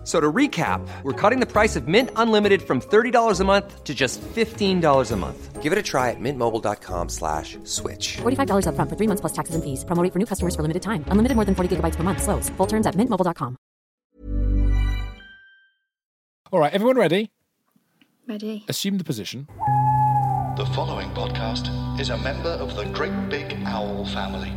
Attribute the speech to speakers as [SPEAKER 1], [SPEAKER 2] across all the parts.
[SPEAKER 1] F- So to recap, we're cutting the price of Mint Unlimited from $30 a month to just $15 a month. Give it a try at mintmobile.com slash switch.
[SPEAKER 2] $45 upfront for three months plus taxes and fees. Promo for new customers for limited time. Unlimited more than 40 gigabytes per month. Slows. Full terms at mintmobile.com.
[SPEAKER 3] All right, everyone ready?
[SPEAKER 4] Ready?
[SPEAKER 3] Assume the position.
[SPEAKER 5] The following podcast is a member of the Great Big Owl family.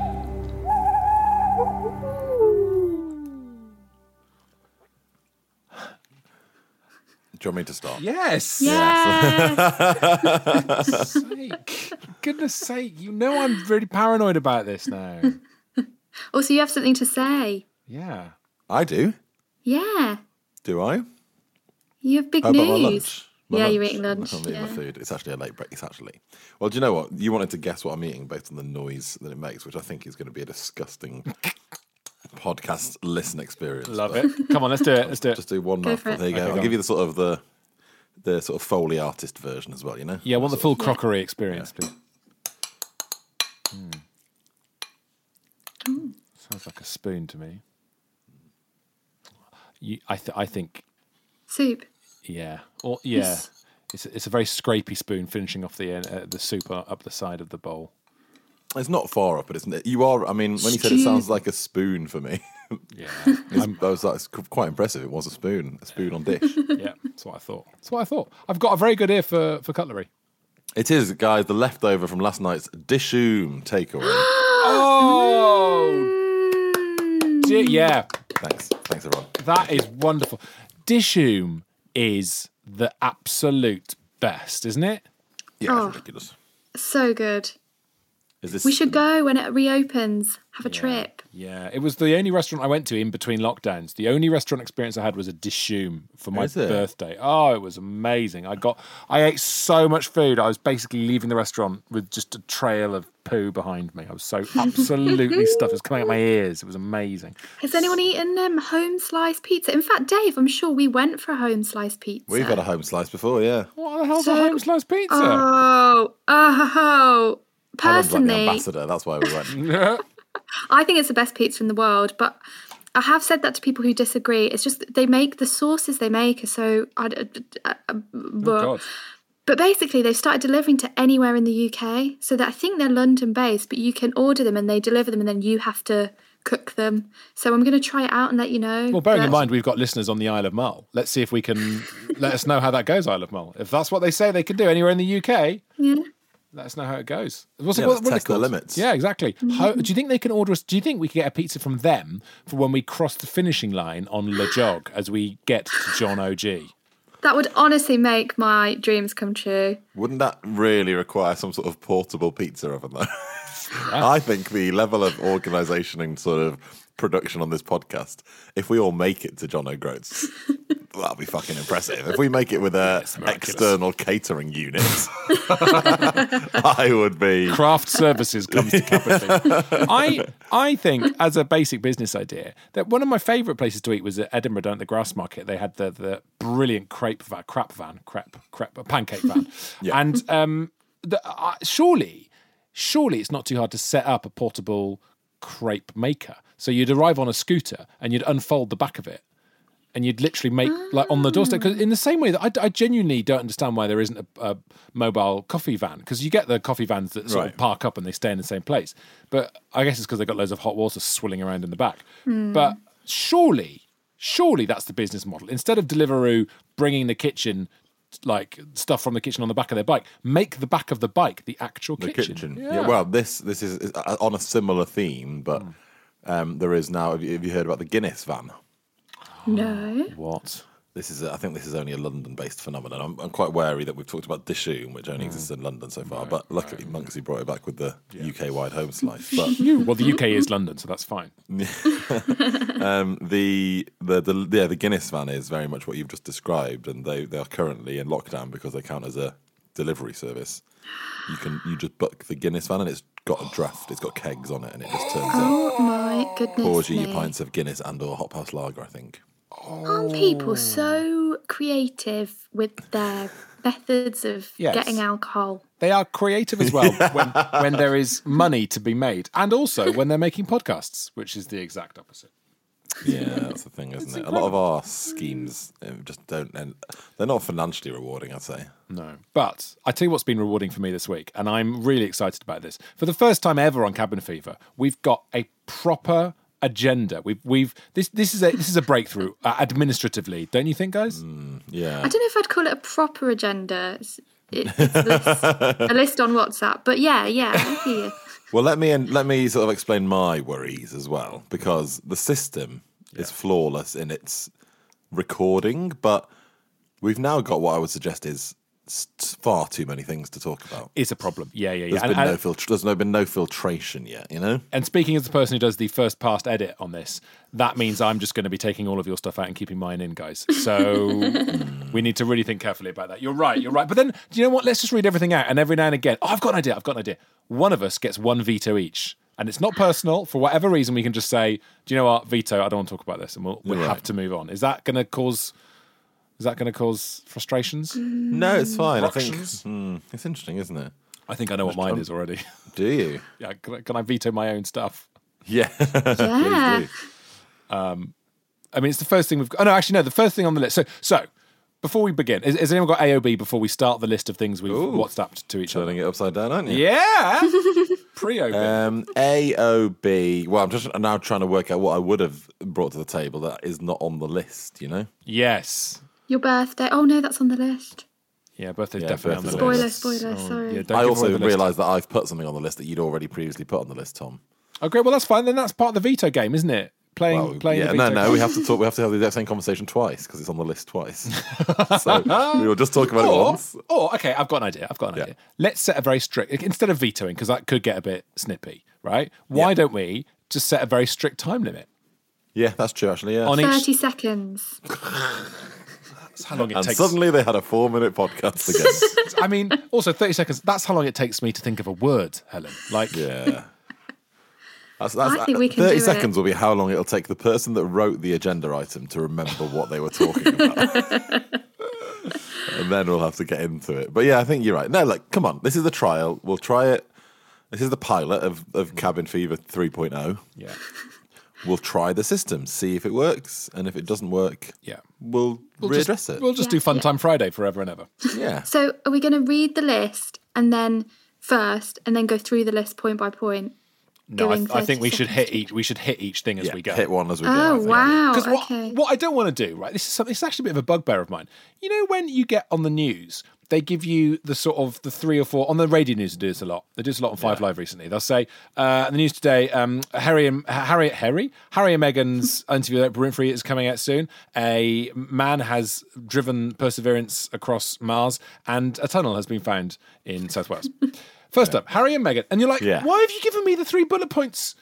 [SPEAKER 6] Do you want me to start?
[SPEAKER 3] Yes.
[SPEAKER 4] Yes.
[SPEAKER 3] Sake. Goodness sake, you know I'm really paranoid about this now.
[SPEAKER 4] also, you have something to say.
[SPEAKER 3] Yeah.
[SPEAKER 6] I do.
[SPEAKER 4] Yeah.
[SPEAKER 6] Do I?
[SPEAKER 4] You have big
[SPEAKER 6] How about
[SPEAKER 4] news.
[SPEAKER 6] my lunch? My
[SPEAKER 4] yeah, you're eating lunch.
[SPEAKER 6] I'm eating
[SPEAKER 4] Yeah.
[SPEAKER 6] my food. It's actually a late breakfast, actually. Well, do you know what? You wanted to guess what I'm eating based on the noise that it makes, which I think is going to be a disgusting podcast listen experience.
[SPEAKER 3] Love it. Come on, let's do it. Let's do it.
[SPEAKER 6] Just do one
[SPEAKER 4] Go
[SPEAKER 6] mouth. There you go.
[SPEAKER 3] Okay,
[SPEAKER 6] I'll
[SPEAKER 3] go
[SPEAKER 6] give you the sort of the the sort of Foley artist version as well, you know?
[SPEAKER 3] Yeah, I want the full crockery experience, please. Hmm. Sounds like a spoon to me. You, I, th- I think,
[SPEAKER 4] Soup.
[SPEAKER 3] yeah, or yeah, it's a, it's a very scrapey spoon finishing off the uh, the soup up up the side of the bowl.
[SPEAKER 6] It's not far off, but it's you are. I mean, when you said it sounds like a spoon for me,
[SPEAKER 3] Yeah,
[SPEAKER 6] it's, I was like, it's quite impressive. It was a spoon, a spoon on dish.
[SPEAKER 3] yeah, that's what I thought. That's what I thought. I've got a very good ear for for cutlery.
[SPEAKER 6] It is, guys, the leftover from last night's Dishoom takeaway.
[SPEAKER 3] Oh, di- yeah,
[SPEAKER 6] thanks, thanks everyone.
[SPEAKER 3] that is wonderful. Dishoom is the absolute best, isn't it?
[SPEAKER 6] Yeah,
[SPEAKER 4] Oh.
[SPEAKER 6] it's ridiculous.
[SPEAKER 4] So good.
[SPEAKER 6] Is this?
[SPEAKER 4] We should go when it reopens. Have a trip.
[SPEAKER 3] Yeah, it was the only restaurant I went to in between lockdowns. The only restaurant experience I had was a dishoom for my birthday. Oh, it was amazing. I got, I ate so much food. I was basically leaving the restaurant with just a trail of poo behind me. I was so absolutely stuffed. It was coming out my ears. It was amazing.
[SPEAKER 4] Has anyone eaten um, home sliced pizza? In fact, Dave, I'm sure we went for a home sliced pizza.
[SPEAKER 6] We've had a Homeslice before, yeah.
[SPEAKER 3] What the hell's
[SPEAKER 4] So-
[SPEAKER 3] a home sliced pizza?
[SPEAKER 4] Oh, oh.
[SPEAKER 6] Alan's like the
[SPEAKER 4] Personally,
[SPEAKER 6] ambassador. That's why we went.
[SPEAKER 4] I think it's the best pizza in the world, but I have said that to people who disagree. It's just they make the sauces they make are so. I, uh, uh,
[SPEAKER 3] Oh,
[SPEAKER 4] But basically, they've started delivering to anywhere in the UK. So that I think they're London based, but you can order them and they deliver them, and then you have to cook them. So I'm going to try it out and let you know.
[SPEAKER 3] Well, bearing in mind we've got listeners on the Isle of Mull. Let's see if we can let us know how that goes, Isle of Mull. If that's what they say they can do anywhere in the UK,
[SPEAKER 4] yeah.
[SPEAKER 3] Let us know how it goes. What's
[SPEAKER 6] Yeah,
[SPEAKER 3] what- what are
[SPEAKER 6] test the limits.
[SPEAKER 3] Yeah, exactly.
[SPEAKER 4] Mm-hmm.
[SPEAKER 3] How, do you think they can order us? Do you think we could get a pizza from them for when we cross the finishing line on Le Jog as we get to John OG?
[SPEAKER 4] That would honestly make my dreams come true.
[SPEAKER 6] Wouldn't that really require some sort of portable pizza oven, though? I think the level of organisation and sort of production on this podcast, if we all make it to John O'Groats, that'll be fucking impressive. If we make it with a external catering unit, I would be.
[SPEAKER 3] Craft services comes to Capital. I I think as a basic business idea that one of my favourite places to eat was at Edinburgh down at the Grassmarket. They had the the brilliant crepe van, crap van, crepe, crepe, pancake van,
[SPEAKER 6] Yeah.
[SPEAKER 3] and um, the, uh, surely, surely it's not too hard to set up a portable crepe maker. So you'd arrive on a scooter and you'd unfold the back of it. And you'd literally make like on the doorstep because in the same way that I, I genuinely don't understand why there isn't a, a mobile coffee van because you get the coffee vans that sort
[SPEAKER 6] Right.
[SPEAKER 3] of park up and they stay in the same place. But I guess it's because they've got loads of hot water swilling around in the back. But surely, surely that's the business model. Instead of Deliveroo bringing the kitchen, like stuff from the kitchen on the back of their bike, make the back of the bike the actual
[SPEAKER 6] the
[SPEAKER 3] kitchen.
[SPEAKER 6] kitchen. Yeah. Well, this this is, is uh, on a similar theme, but um, there is now. Have you, have you heard about the Guinness van?
[SPEAKER 4] No.
[SPEAKER 3] what?
[SPEAKER 6] this is a, I think this is only a London-based phenomenon. I'm, I'm quite wary that we've talked about Dishoom, which only exists in London so far. but luckily, Monksy brought it back with the UK-wide Homeslice. But
[SPEAKER 3] Well, the UK is London, so that's fine.
[SPEAKER 6] um, the, the the yeah the Guinness van is very much what you've just described, and they they are currently in lockdown because they count as a delivery service. You can you just book the Guinness van, and it's got a draft. It's got kegs on it, and it just turns up.
[SPEAKER 4] Oh my goodness
[SPEAKER 6] Pours you your
[SPEAKER 4] me.
[SPEAKER 6] pints of Guinness and or Hop House lager. I think.
[SPEAKER 4] Aren't people so creative with their methods of
[SPEAKER 3] Yes.
[SPEAKER 4] getting alcohol?
[SPEAKER 3] They are creative as well when, when there is money to be made, and also when they're making podcasts, which is the exact opposite.
[SPEAKER 6] Yeah, that's the thing, isn't it? A lot of our schemes uh, just don't. end They're not financially rewarding. I'd say.
[SPEAKER 3] No. But I tell you what's been rewarding for me this week, and I'm really excited about this. For the first time ever on Cabin Fever, we've got a proper agenda. We've we've this this is a this is a breakthrough uh, administratively, don't you think, guys?
[SPEAKER 6] Yeah.
[SPEAKER 4] I don't know if I'd call it a proper agenda. It's, it's a, list, a list on WhatsApp. But yeah, yeah, I hear you.
[SPEAKER 6] Well, let me and let me sort of explain my worries as well, because the system is flawless in its recording, but we've now got what I would suggest is far too many things to talk about.
[SPEAKER 3] It's a problem. Yeah, yeah, yeah.
[SPEAKER 6] There's
[SPEAKER 3] And,
[SPEAKER 6] been
[SPEAKER 3] and-
[SPEAKER 6] no filtr- There's no been no filtration yet. You know.
[SPEAKER 3] and speaking as the person who does the first past edit on this, that means I'm just going to be taking all of your stuff out and keeping mine in, guys. So we need to really think carefully about that. You're right, you're right. But then, do you know what? Let's just read everything out, and every now and again, oh, I've got an idea. I've got an idea. One of us gets one veto each, and it's not personal. For whatever reason, we can just say, "Do you know what? Veto. I don't want to talk about this," and we'll, we'll
[SPEAKER 6] Right.
[SPEAKER 3] have to move on. Is that going to cause? Is that going to cause frustrations?
[SPEAKER 6] No, it's fine. I think
[SPEAKER 3] Ructions?
[SPEAKER 6] hmm, it's interesting, isn't it?
[SPEAKER 3] I think I know what mine is already.
[SPEAKER 6] Do you?
[SPEAKER 3] yeah, can I, can I veto my own stuff?
[SPEAKER 6] Yeah.
[SPEAKER 4] Yeah.
[SPEAKER 6] Please do.
[SPEAKER 3] I mean, it's the first thing we've got. Oh, no, actually, no, the first thing on the list. So, so before we begin, has, has anyone got AOB before we start the list of things we've WhatsApped to each other?
[SPEAKER 6] Turning it upside down, aren't you?
[SPEAKER 3] Yeah. Pre open.
[SPEAKER 6] Um, AOB. Well, I'm just now trying to work out what I would have brought to the table that is not on the list. You know.
[SPEAKER 3] yes.
[SPEAKER 4] Your birthday. Oh no, that's on the list.
[SPEAKER 3] Yeah, birthday's
[SPEAKER 6] Yeah,
[SPEAKER 3] definitely on the
[SPEAKER 6] birthday's
[SPEAKER 3] list.
[SPEAKER 4] Spoiler, spoiler, oh, sorry.
[SPEAKER 3] Yeah, don't
[SPEAKER 6] I
[SPEAKER 3] give
[SPEAKER 6] also
[SPEAKER 3] away the list.
[SPEAKER 6] realised that I've put something on the list that you'd already previously put on the list, Tom.
[SPEAKER 3] Oh, okay, well, that's fine. Then that's part of the veto game, isn't it? Playing,
[SPEAKER 6] Well,
[SPEAKER 3] playing
[SPEAKER 6] yeah,
[SPEAKER 3] the
[SPEAKER 6] no,
[SPEAKER 3] veto
[SPEAKER 6] no,
[SPEAKER 3] game.
[SPEAKER 6] we have to talk. We have to have the exact same conversation twice because it's on the list twice. so we will just talk about it
[SPEAKER 3] Or,
[SPEAKER 6] once.
[SPEAKER 3] or, okay, I've got an idea. I've got an
[SPEAKER 6] Yeah.
[SPEAKER 3] idea. Let's set a very strict, instead of vetoing, because that could get a bit snippy, right? Why
[SPEAKER 6] Yeah.
[SPEAKER 3] don't we just set a very strict time limit
[SPEAKER 6] Yeah, that's true. Actually, yeah.
[SPEAKER 3] on each?
[SPEAKER 4] Thirty seconds.
[SPEAKER 3] That's how long it
[SPEAKER 6] and
[SPEAKER 3] takes.
[SPEAKER 6] suddenly they had a four-minute podcast again.
[SPEAKER 3] I mean, also 30 seconds, that's how long it takes me to think of a word, Helen. Like,
[SPEAKER 6] yeah. That's, that's,
[SPEAKER 4] I think we can
[SPEAKER 6] 30
[SPEAKER 4] do
[SPEAKER 6] seconds
[SPEAKER 4] it.
[SPEAKER 6] will be how long it'll take the person that wrote the agenda item to remember what they were talking about. and then we'll have to get into it. But yeah, I think you're right. No, like, come on. This is the trial. We'll try it. This is the pilot of, of Cabin Fever 3.0.
[SPEAKER 3] yeah,
[SPEAKER 6] We'll try the system, see if it works. And if it doesn't work,
[SPEAKER 3] yeah.
[SPEAKER 6] we'll,
[SPEAKER 3] We'll
[SPEAKER 6] readdress
[SPEAKER 3] just,
[SPEAKER 6] it.
[SPEAKER 3] We'll just do Fun
[SPEAKER 4] yeah.
[SPEAKER 3] Time Friday forever and ever.
[SPEAKER 6] yeah.
[SPEAKER 4] So are we going to read the list and then first, and then go through the list point by point?
[SPEAKER 3] No, I,
[SPEAKER 4] Giving
[SPEAKER 3] I think we should hit each. We should hit each thing as
[SPEAKER 6] yeah.
[SPEAKER 3] we go.
[SPEAKER 6] Hit one as we go.
[SPEAKER 4] Oh wow!
[SPEAKER 3] Because what,
[SPEAKER 4] okay.
[SPEAKER 3] what I don't want to do, right? This is something. It's actually a bit of a bugbear of mine. You know, when you get on the news, they give you the sort of the three or four on the radio news. They do this a lot. They do this a lot on Five Live recently. They'll say uh, the news today: um, Harry and Harry, Harry, Harry and Meghan's interview with Oprah Winfrey is coming out soon. A man has driven Perseverance across Mars, and a tunnel has been found in South Wales. First up, Harry and Meghan, and you're like,
[SPEAKER 6] Yeah.
[SPEAKER 3] why have you given me the three bullet points?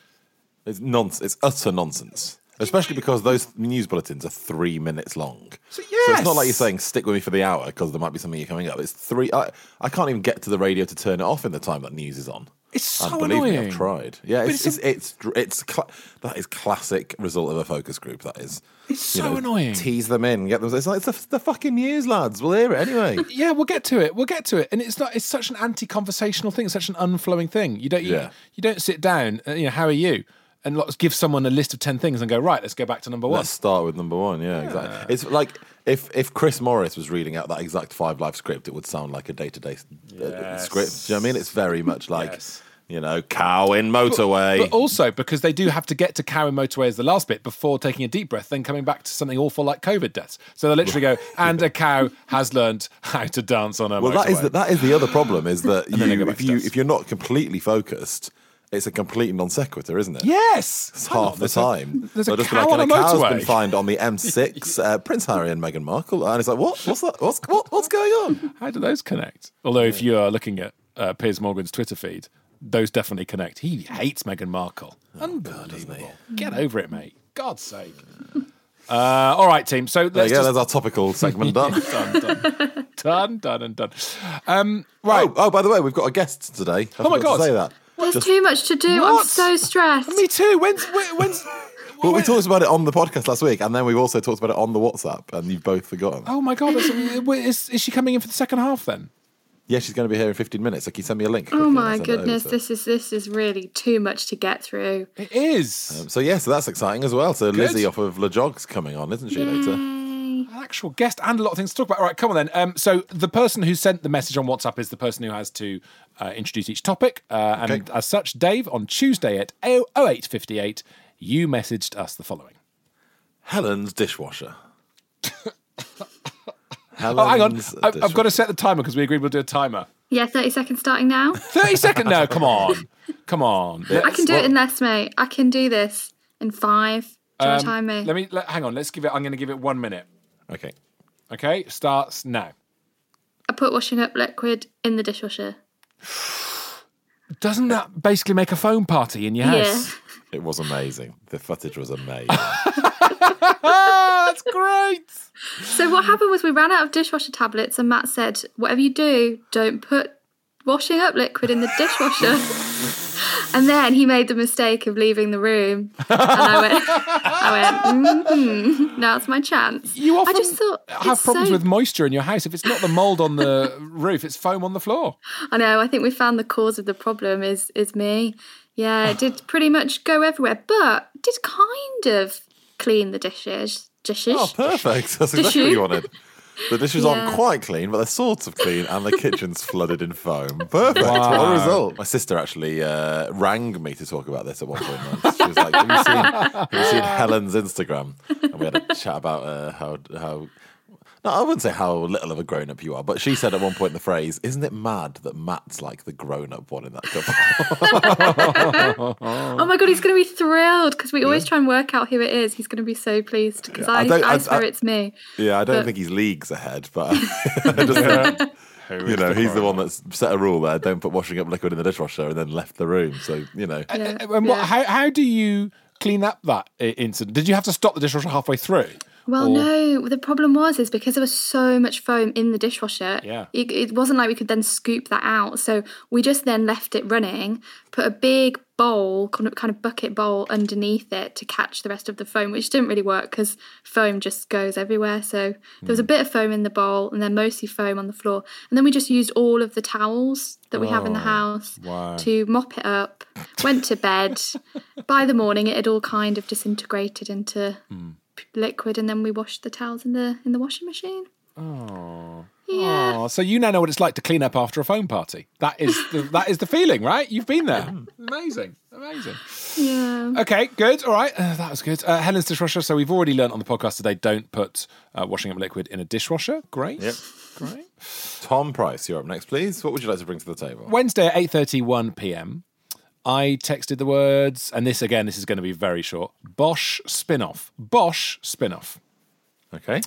[SPEAKER 6] It's nonsense. It's utter nonsense. Especially because those news bulletins are three minutes long.
[SPEAKER 3] So,
[SPEAKER 6] it's not like you're saying stick with me for the hour because there might be something coming up. It's three. I, I can't even get to the radio to turn it off in the time that news is on.
[SPEAKER 3] It's so
[SPEAKER 6] and believe me,
[SPEAKER 3] annoying.
[SPEAKER 6] I've tried. Yeah, it's
[SPEAKER 3] it's
[SPEAKER 6] it's it's, it's, cla- that is classic result of a focus group. That is.
[SPEAKER 3] It's so
[SPEAKER 6] know,
[SPEAKER 3] annoying.
[SPEAKER 6] Tease them in, get them. It's like it's the, the fucking news, lads. We'll hear it anyway.
[SPEAKER 3] Yeah, we'll get to it. We'll get to it. And it's not. It's such an anti-conversational thing. Such an unflowing thing. You don't. You,
[SPEAKER 6] Yeah.
[SPEAKER 3] you don't sit down. Uh, you know, how are you? And let's give someone a list of ten things and go right. Let's go back to number one.
[SPEAKER 6] Let's start with number one. Yeah, exactly. It's like if if Chris Morris was reading out that exact Five Live script, it would sound like a day to day script. Do you know what I mean? It's very much like
[SPEAKER 3] Yes.
[SPEAKER 6] you know, cow in motorway.
[SPEAKER 3] But also because they do have to get to cow in motorway as the last bit before taking a deep breath, then coming back to something awful like COVID deaths. So they literally go, and a cow has learned how to dance on a
[SPEAKER 6] well,
[SPEAKER 3] motorway.
[SPEAKER 6] that is the, that is the other problem is that you, if you
[SPEAKER 3] deaths.
[SPEAKER 6] if you're not completely focused it's a complete non sequitur, isn't it?
[SPEAKER 3] Yes,
[SPEAKER 6] It's half the
[SPEAKER 3] there's a-
[SPEAKER 6] time.
[SPEAKER 3] there's
[SPEAKER 6] They'll
[SPEAKER 3] a
[SPEAKER 6] just be
[SPEAKER 3] cow
[SPEAKER 6] like,
[SPEAKER 3] on a
[SPEAKER 6] and a cow's
[SPEAKER 3] motorway.
[SPEAKER 6] been found on the M6, uh, Prince Harry and Meghan Markle. And it's like, what? What's that? What's, what, what's going on?
[SPEAKER 3] How do those connect? Although, if you are looking at uh, Piers Morgan's Twitter feed, those definitely connect. He hates Meghan Markle. Unbelievable. Get over it, mate. God's sake. Uh, all right, team. So
[SPEAKER 6] There you go, there's our topical segment done.
[SPEAKER 3] done, done, done, done, and done. Um, right.
[SPEAKER 6] Oh, oh, by the way, we've got a guest today. I
[SPEAKER 3] Oh my God.
[SPEAKER 6] To say that.
[SPEAKER 4] There's
[SPEAKER 6] Just-
[SPEAKER 4] too much to do. I'm so stressed.
[SPEAKER 3] Me too. When's when's?
[SPEAKER 6] Well, we talked about it on the podcast last week, and then we've also talked about it on the WhatsApp, and you've both forgotten.
[SPEAKER 3] Oh my god! That's, is, is she coming in for the second half then?
[SPEAKER 6] Yeah, she's going to be here in 15 minutes. Like, you send me a link?
[SPEAKER 4] Oh
[SPEAKER 6] quickly and I'll
[SPEAKER 4] my
[SPEAKER 6] send over
[SPEAKER 4] goodness, this is this is really too much to get through.
[SPEAKER 3] It is.
[SPEAKER 6] Um, so yeah, so that's exciting as well. So
[SPEAKER 3] Good.
[SPEAKER 6] Lizzie off of La Jog's coming on, isn't she later?
[SPEAKER 4] Yay.
[SPEAKER 3] An actual guest and a lot of things to talk about. All right, come on then. Um, so the person who sent the message on WhatsApp is the person who has to uh, introduce each topic. Uh, And as such, Dave, on Tuesday at 0858, you messaged us the following.
[SPEAKER 6] Helen's dishwasher.
[SPEAKER 3] Oh, hang on.
[SPEAKER 6] Helen's
[SPEAKER 3] I, I've got to set the timer because we agreed we'll do a timer.
[SPEAKER 4] Yeah, 30 seconds starting now.
[SPEAKER 3] 30 second. No, come on. Come on.
[SPEAKER 4] I can do
[SPEAKER 6] Well-
[SPEAKER 4] it in less, mate. I can do this in five. Do you want time me?
[SPEAKER 3] Um, Let me let, hang on. Let's give it. I'm going to give it one minute.
[SPEAKER 6] Okay.
[SPEAKER 3] Okay, starts now.
[SPEAKER 4] I put washing up liquid in the dishwasher.
[SPEAKER 3] Doesn't that basically make a foam party in your
[SPEAKER 4] Yeah.
[SPEAKER 3] house?
[SPEAKER 6] It was amazing. The footage was amazing.
[SPEAKER 3] That's great.
[SPEAKER 4] So what happened was we ran out of dishwasher tablets, and Matt said, "Whatever you do, don't put washing up liquid in the dishwasher." and then he made the mistake of leaving the room, and I went, "I went, mm-hmm, now's my chance."
[SPEAKER 3] You often
[SPEAKER 4] I just thought
[SPEAKER 3] have problems
[SPEAKER 4] so-
[SPEAKER 3] with moisture in your house. If it's not the mold on the roof, it's foam on the floor.
[SPEAKER 4] I know. I think we found the cause of the problem is is me. Yeah, it did pretty much go everywhere, but did kind of clean the dishes. Dishes.
[SPEAKER 6] oh, perfect. That's exactly what you wanted. The dishes aren't
[SPEAKER 4] Yeah.
[SPEAKER 6] quite clean, but they're sort of clean, and the kitchen's flooded in foam. Perfect. What a result. My sister actually uh, rang me to talk about this at one point. once. She was like, have you, seen, have you seen Helen's Instagram? And we had a chat about uh, how how. No, I wouldn't say how little of a grown up you are, but she said at one point the phrase, Isn't it mad that Matt's like the grown up one in that couple?
[SPEAKER 4] Oh my god, he's going to be thrilled because we always try and work out who it is. He's going to be so pleased because
[SPEAKER 6] I
[SPEAKER 4] I,
[SPEAKER 6] don't-
[SPEAKER 4] I,
[SPEAKER 6] I-
[SPEAKER 4] swear
[SPEAKER 6] I-
[SPEAKER 4] it's me.
[SPEAKER 6] yeah, I don't
[SPEAKER 4] But-
[SPEAKER 6] think he's leagues ahead, but I just think, you know, he's the one that's set a rule there don't put washing up liquid in the dishwasher and then left the room. So, you know.
[SPEAKER 4] Yeah,
[SPEAKER 3] And what,
[SPEAKER 4] yeah.
[SPEAKER 3] how, how do you clean up that incident? Did you have to stop the dishwasher halfway through?
[SPEAKER 4] Well,
[SPEAKER 3] Or-
[SPEAKER 4] no. The problem was is because there was so much foam in the dishwasher.
[SPEAKER 3] Yeah.
[SPEAKER 4] It, it wasn't like we could then scoop that out. So we just then left it running, put a big bowl, kind of, kind of bucket bowl underneath it to catch the rest of the foam, which didn't really work because foam just goes everywhere. So there was a hmm. bit of foam in the bowl, and then mostly foam on the floor. And then we just used all of the towels that we have in the oh, house
[SPEAKER 3] wow.
[SPEAKER 4] to mop it up. Went to bed. By the morning, it had all kind of disintegrated into hmm. Liquid, and then we washed the towels in the in the washing machine. Oh. Yeah.
[SPEAKER 3] Oh, so you now know what it's like to clean up after a foam party. That is the, that is the feeling, right? You've been there. Amazing, amazing.
[SPEAKER 4] Yeah.
[SPEAKER 3] Okay, good. All right, uh, that was good. Uh, Helen's dishwasher. So we've already learned on the podcast today: don't put uh, washing up liquid in a dishwasher. Great.
[SPEAKER 6] Yep.
[SPEAKER 3] Great.
[SPEAKER 6] Tom Price, you're up next, please. What would you like to bring to the table?
[SPEAKER 3] Wednesday at eight thirty one p.m. I texted the words, and this again, this is going to be very short. Bosch spin-off. Bosch spin-off.
[SPEAKER 6] Okay.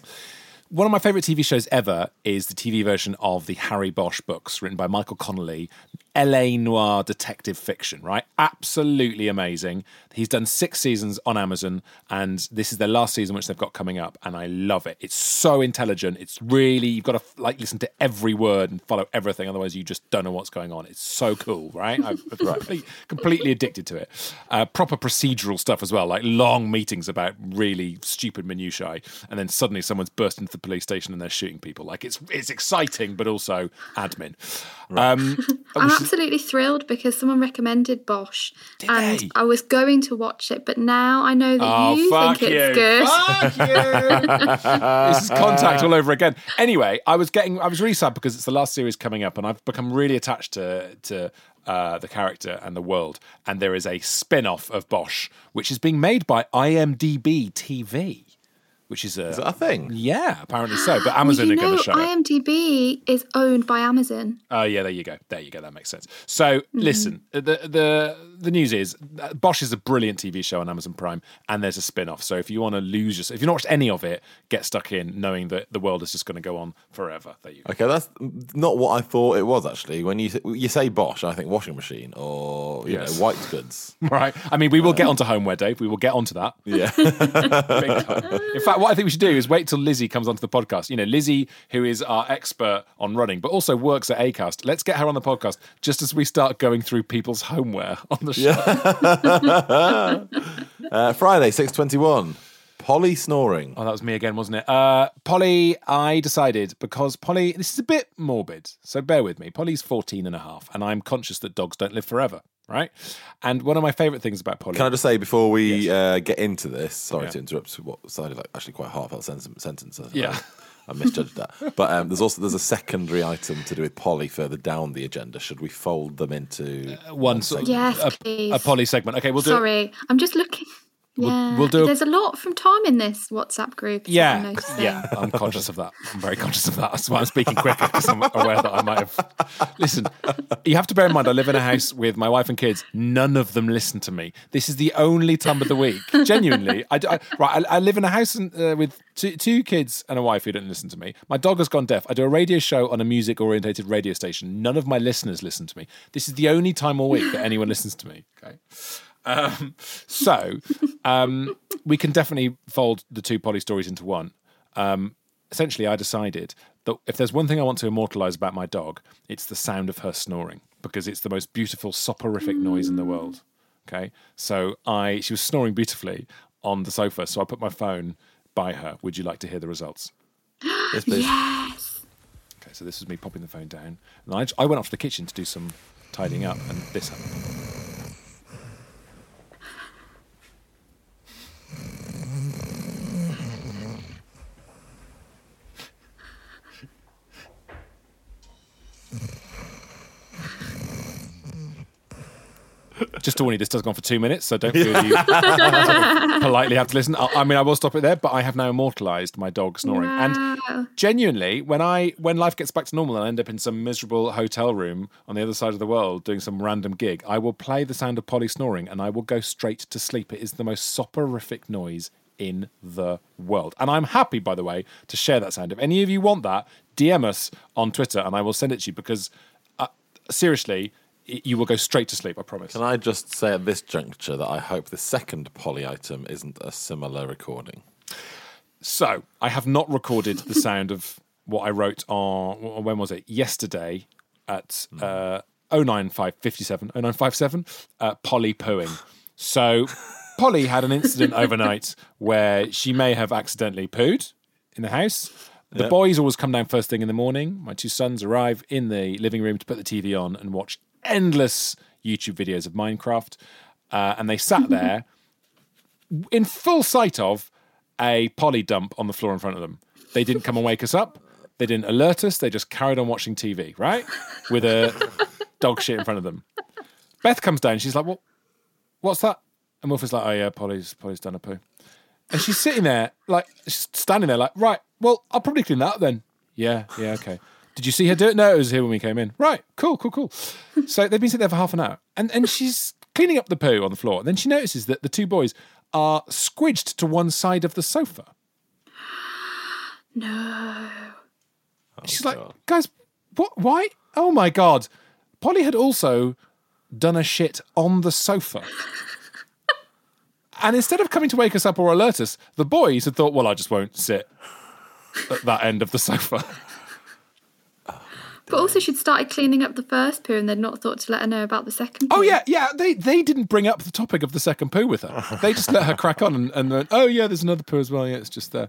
[SPEAKER 3] One of my favourite TV shows ever is the TV version of the Harry Bosch books, written by Michael Connelly. LA noir detective fiction, right? Absolutely amazing. He's done six seasons on Amazon, and this is their last season, which they've got coming up, and I love it. It's so intelligent. It's really you've got to like listen to every word and follow everything, otherwise you just don't know what's going on. It's so cool, right? I'm completely, completely addicted to it. Uh, proper procedural stuff as well, like long meetings about really stupid minutiae, and then suddenly someone's burst into the police station and they're shooting people. Like it's it's exciting, but also admin. Um,
[SPEAKER 4] I'm absolutely thrilled because someone recommended Bosch, and
[SPEAKER 3] they?
[SPEAKER 4] I was going to watch it, but now I know that
[SPEAKER 3] Oh,
[SPEAKER 4] you think
[SPEAKER 3] you.
[SPEAKER 4] it's good.
[SPEAKER 3] Fuck you. this is contact all over again. Anyway, I was getting, I was really sad because it's the last series coming up, and I've become really attached to to uh, the character and the world. And there is a spin off of Bosch, which is being made by IMDb TV. Which is a,
[SPEAKER 6] Is that a thing?
[SPEAKER 3] yeah, apparently so. But Amazon
[SPEAKER 4] you
[SPEAKER 3] are going to show it.
[SPEAKER 4] IMDb is owned by Amazon.
[SPEAKER 3] Oh yeah, there you go. There you go. That makes sense. So
[SPEAKER 4] Mm-hmm.
[SPEAKER 3] listen, the the the news is uh, Bosch is a brilliant TV show on Amazon Prime, and there's a spin off. So if you want to lose yourself, if you've not watched any of it, get stuck in, knowing that the world is just going to go on forever. There you go.
[SPEAKER 6] Okay, that's not what I thought it was actually. When you you say Bosch, I think washing machine or you
[SPEAKER 3] Yes.
[SPEAKER 6] know white goods.
[SPEAKER 3] Right. I mean, we will get onto homeware, Dave. We will get onto that.
[SPEAKER 6] Yeah,
[SPEAKER 3] In fact, what I think we should do is wait till Lizzie comes onto the podcast. You know, Lizzie, who is our expert on running, but also works at Acast. Let's get her on the podcast just as we start going through people's homeware on the show.
[SPEAKER 6] uh, Friday six twenty one. Polly snoring.
[SPEAKER 3] Oh, that was me again, wasn't it? Uh, Polly, I decided because Polly, this is a bit morbid, so bear with me. Polly's 14 and a half, and I'm conscious that dogs don't live forever, right? And one of my favourite things about Polly.
[SPEAKER 6] Can I just say before we uh, get into this? Sorry
[SPEAKER 3] Yeah.
[SPEAKER 6] to interrupt. What sounded like actually quite a heartfelt sentence. sentence
[SPEAKER 3] Yeah.
[SPEAKER 6] I misjudged that. But um, there's also there's a secondary item to do with Polly further down the agenda. Should we fold them into
[SPEAKER 3] one sort of,
[SPEAKER 4] Yes,
[SPEAKER 3] a,
[SPEAKER 4] please.
[SPEAKER 3] a Polly segment. Okay, we'll do it.
[SPEAKER 4] Sorry, I'm just looking. Yeah,
[SPEAKER 3] we'll do a-
[SPEAKER 4] There's a lot from Tom in this WhatsApp group. is I'm
[SPEAKER 3] Yeah, yeah, I'm conscious of that. I'm very conscious of that. That's why I'm speaking quicker because I'm aware that I might have. Listen, you have to bear in mind I live in a house with my wife and kids. None of them listen to me. This is the only time of the week. Genuinely, I, I- right. I, I live in a house and, uh, with two, two kids and a wife who don't listen to me. My dog has gone deaf. I do a radio show on a music orientated radio station. None of my listeners listen to me. This is the only time all week that anyone listens to me. Okay. Um, so um, we can definitely fold the two Polly stories into one. Um, essentially, I decided that if there's one thing I want to immortalize about my dog, it's the sound of her snoring because it's the most beautiful soporific noise in the world. Okay, so I she was snoring beautifully on the sofa, so I put my phone by her. Would you like to hear the results?
[SPEAKER 6] Yes, please.
[SPEAKER 4] Yes.
[SPEAKER 3] Okay, so this was me popping the phone down, and I, I went off to the kitchen to do some tidying up, and this happened. Just to warn you, this does go on for two minutes, so don't feel you politely have to listen. I, I mean, I will stop it there, but I have now immortalised my dog snoring. And genuinely, when I when life gets back to normal and I end up in some miserable hotel room on the other side of the world doing some random gig, I will play the sound of Polly snoring and I will go straight to sleep. It is the most soporific noise in the world. And I'm happy, by the way, to share that sound. If any of you want that, DM us on Twitter and I will send it to you because uh, seriously, y- you will go straight to sleep, I promise.
[SPEAKER 6] Can I just say at this juncture that I hope the second Polly item isn't a similar recording?
[SPEAKER 3] So I have not recorded the sound of what I wrote on when was it? Yesterday at uh, 09557 09557 uh, Polly pooing. So Polly had an incident overnight where she may have accidentally pooed in the house. The boys always come down first thing in the morning. My two sons arrive in the living room to put the TV on and watch endless YouTube videos of Minecraft. Uh, and they sat there in full sight of a Polly dump on the floor in front of them. They didn't come and wake us up. They didn't alert us. They just carried on watching TV, right? With a dog shit in front of them. Beth comes down. She's like, "What? What's that?" And Wolf is like, "Oh yeah, Polly's Polly's done a poo." And she's sitting there, like she's standing there, like, "Right, well, I'll probably clean that up then." Yeah, yeah, okay. Did you see her do it? No, it was here when we came in. Right, cool, cool, cool. So they've been sitting there for half an hour, and and she's cleaning up the poo on the floor. And then she notices that the two boys are squidged to one side of the sofa.
[SPEAKER 4] No.
[SPEAKER 3] Oh, she's like, guys, what? Why? Oh my god! Polly had also done a shit on the sofa. and instead of coming to wake us up or alert us, the boys had thought, well, I just won't sit at that end of the sofa.
[SPEAKER 4] But also, she'd started cleaning up the first poo and they'd not thought to let her know about the second oh, poo.
[SPEAKER 3] Oh yeah, yeah. They they didn't bring up the topic of the second poo with her. They just let her crack on and, and went, oh yeah, there's another poo as well. Yeah, it's just there.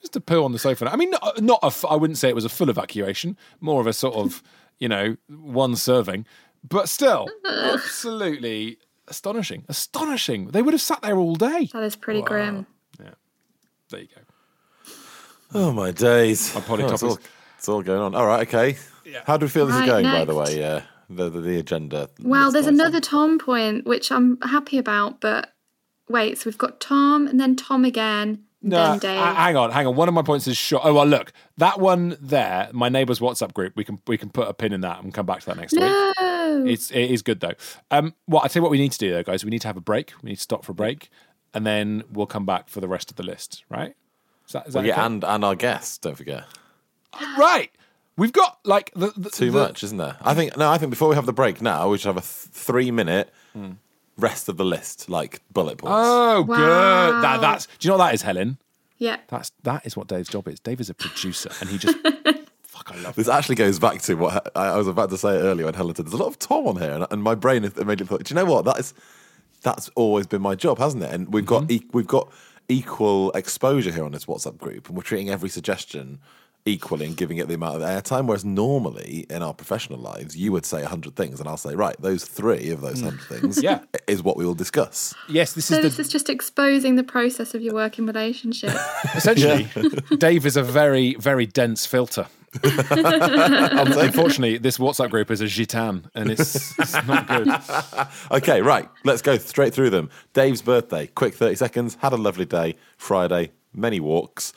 [SPEAKER 3] Just a poo on the sofa. I mean, not, not a. f- I wouldn't say it was a full evacuation. More of a sort of, you know, one serving. But still, absolutely astonishing. Astonishing. They would have sat there all day.
[SPEAKER 4] That is pretty grim. Yeah.
[SPEAKER 3] There you go.
[SPEAKER 6] Oh my days!
[SPEAKER 3] My Polly
[SPEAKER 6] Oh, it's, it's all going on. All right, okay. How do we feel this
[SPEAKER 4] Right,
[SPEAKER 6] is going? By the way, Yeah, the, the the agenda.
[SPEAKER 4] Well, there's
[SPEAKER 6] item.
[SPEAKER 4] another Tom point, which I'm happy about, but wait, so we've got Tom and then Tom again,
[SPEAKER 3] No,
[SPEAKER 4] then Dave.
[SPEAKER 3] hang on, hang on. One of my points is short. Oh well, look, that one there, my neighbour's WhatsApp group. We can we can put a pin in that and come back to that next week.
[SPEAKER 4] no.
[SPEAKER 3] It's it is good though. Um, well, I tell you what we need to do though, guys. We need to have a break. We need to stop for a break, and then we'll come back for the rest of the list. Right? Is that, is that
[SPEAKER 6] Well, yeah,
[SPEAKER 3] okay?
[SPEAKER 6] and and our guests. Don't forget.
[SPEAKER 3] right? We've got like the, the
[SPEAKER 6] Too
[SPEAKER 3] the-
[SPEAKER 6] much, isn't there? I think no. I think before we have the break now, we should have a th- three minute rest of the list, like bullet points.
[SPEAKER 3] Oh, good. That that's. Do you know what that is, Helen?
[SPEAKER 4] yeah.
[SPEAKER 3] That's that is what Dave's job is. Dave is a producer, and he just fuck. I love.
[SPEAKER 6] This actually goes back to what I I was about to say earlier when Helen said there's a lot of Tom on here, and, and my brain immediately thought, do you know what? That is that's always been my job, hasn't it? And we've got mm-hmm. e- we've got equal exposure here on this WhatsApp group, and we're treating every suggestion equally and giving it the amount of airtime. Whereas normally in our professional lives, you would say hundred things, and I'll say, right, those three of those hundred things,
[SPEAKER 3] Yeah.
[SPEAKER 6] is what we will discuss.
[SPEAKER 3] Yes, this
[SPEAKER 4] So
[SPEAKER 3] is
[SPEAKER 4] this
[SPEAKER 3] the
[SPEAKER 4] is just exposing the process of your working relationship.
[SPEAKER 3] essentially. Dave is a very very dense filter. Unfortunately, this WhatsApp group is a gitan, and it's, it's not good.
[SPEAKER 6] Okay, right. Let's go straight through them. Dave's birthday, quick 30 seconds. Had a lovely day. Friday, many walks.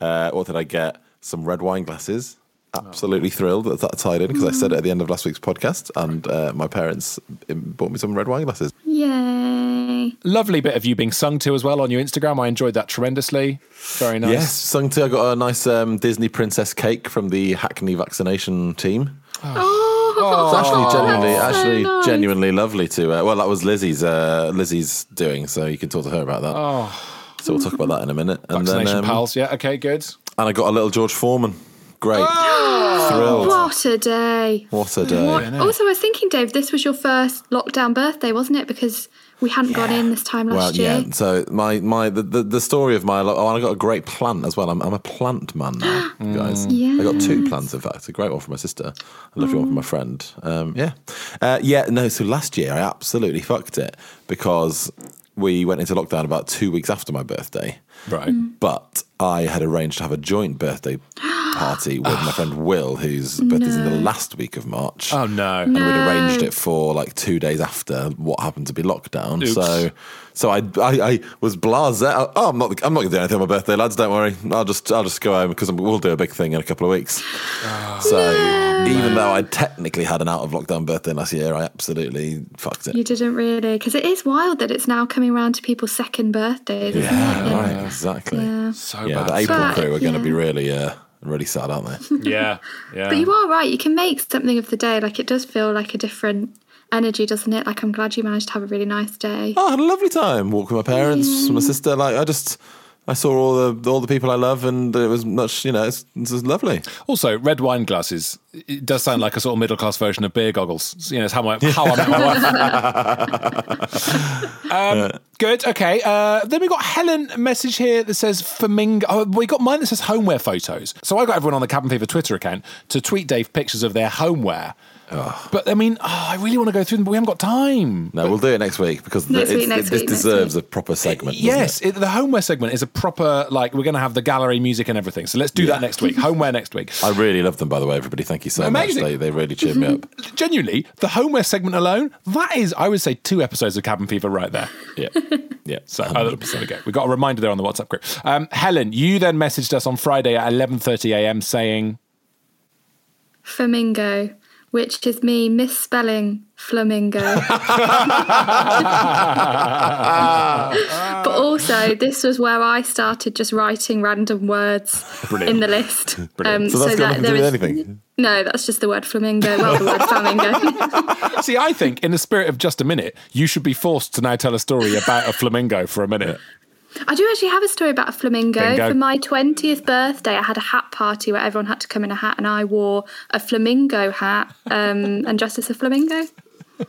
[SPEAKER 6] Uh, what did I get? Some red wine glasses. Absolutely thrilled that that tied in because I said it at the end of last week's podcast, and uh, my parents um, bought me some red wine glasses.
[SPEAKER 4] Yay.
[SPEAKER 3] Lovely bit of you being sung to as well on your Instagram. I enjoyed that tremendously. Very nice.
[SPEAKER 6] Yes, sung to. I got a nice um, Disney princess cake from the Hackney vaccination team.
[SPEAKER 4] Oh,
[SPEAKER 6] It's actually genuinely,
[SPEAKER 4] that's so
[SPEAKER 6] actually
[SPEAKER 4] nice.
[SPEAKER 6] genuinely lovely to. Uh, well, that was Lizzie's. Uh, Lizzie's doing, so you can talk to her about that. Oh. So we'll talk about that in a minute. And then,
[SPEAKER 3] Vaccination
[SPEAKER 6] um,
[SPEAKER 3] pals. Yeah. Okay. Good.
[SPEAKER 6] And I got a little George Foreman. Great. Thrilled.
[SPEAKER 4] What a day.
[SPEAKER 6] What a day.
[SPEAKER 4] What? Also, I was thinking, Dave, this was your first lockdown birthday, wasn't it? Because we hadn't gone in this time last
[SPEAKER 6] Well,
[SPEAKER 4] year.
[SPEAKER 6] yeah. So my my the, the, the story of my lo- oh, and I got a great plant as well. I'm, I'm a plant man now, guys. I got two plants in fact. A great one for my sister, a lovely one for my friend. Um, yeah, uh, yeah. No, so last year I absolutely fucked it because we went into lockdown about two weeks after my birthday.
[SPEAKER 3] Right.
[SPEAKER 4] Mm.
[SPEAKER 6] But I had arranged to have a joint birthday party with my friend Will, whose birthday's in the last week of March.
[SPEAKER 3] Oh no.
[SPEAKER 6] and we'd arranged it for like two days after what happened to be lockdown.
[SPEAKER 3] Oops.
[SPEAKER 6] So, so I, I, I was blasé. Oh, I'm not, I'm not going to do anything on my birthday, lads. Don't worry. I'll just, I'll just go home because we'll do a big thing in a couple of weeks. so, even though I technically had an out of lockdown birthday last year, I absolutely fucked it.
[SPEAKER 4] You didn't really, because it is wild that it's now coming around to people's second birthdays, isn't
[SPEAKER 6] Yeah,
[SPEAKER 4] it?
[SPEAKER 6] right, exactly.
[SPEAKER 4] Yeah.
[SPEAKER 3] So
[SPEAKER 6] Yeah,
[SPEAKER 3] bad.
[SPEAKER 6] the April
[SPEAKER 4] But,
[SPEAKER 6] crew are going to be really, uh, really sad, aren't they?
[SPEAKER 3] Yeah. Yeah.
[SPEAKER 4] But you are right. You can make something of the day. Like it does feel like a different energy, doesn't it? Like I'm glad you managed to have a really nice day.
[SPEAKER 6] Oh, I had a lovely time. Walked with my parents, my sister. Like I just, I saw all the all the people I love, and it was much. You know, it's, it's just lovely.
[SPEAKER 3] Also, red wine glasses. It does sound like a sort of middle class version of beer goggles. You know, it's how, my, how I met my wife. um, good. Okay. Uh, then we got Helen message here that says flamingo. Oh, we got mine that says homeware photos. So I got everyone on the Cabin Fever Twitter account to tweet Dave pictures of their homeware. But I mean, oh, I really want to go through them, but we haven't got time.
[SPEAKER 6] No, we'll do it next week because
[SPEAKER 4] Next
[SPEAKER 6] the,
[SPEAKER 4] week, next
[SPEAKER 6] this
[SPEAKER 4] week, next
[SPEAKER 6] deserves
[SPEAKER 4] week.
[SPEAKER 6] a proper segment. doesn't
[SPEAKER 3] Yes,
[SPEAKER 6] it?
[SPEAKER 3] it, the homeware segment is a proper like we're going to have the gallery music and everything. So let's do that next week. Homeware next week.
[SPEAKER 6] I really love them, by the way, everybody. Thank you so
[SPEAKER 3] Amazing.
[SPEAKER 6] much. They, they really cheered me up.
[SPEAKER 3] Genuinely, the homeware segment alone, that is, I would say, two episodes of Cabin Fever right there.
[SPEAKER 6] Yeah, yeah.
[SPEAKER 3] So uh, there we go. We got a reminder there on the WhatsApp group. Um, Helen, you then messaged us on Friday at 11:30 a.m. saying,
[SPEAKER 4] Flamingo, which is me misspelling flamingo. but also, this was where I started just writing random words
[SPEAKER 3] Brilliant.
[SPEAKER 4] in the list.
[SPEAKER 3] Brilliant.
[SPEAKER 6] Um, so nothing to do
[SPEAKER 4] is-
[SPEAKER 6] anything.
[SPEAKER 4] No, that's just the word flamingo. Well, the word flamingo.
[SPEAKER 3] "See, I think in the spirit of just a minute, you should be forced to now tell a story about a flamingo for a minute."
[SPEAKER 4] I do actually have a story about a flamingo.
[SPEAKER 3] Bingo.
[SPEAKER 4] For my 20th birthday, I had a hat party where everyone had to come in a hat, and I wore a flamingo hat um, and dressed as a flamingo.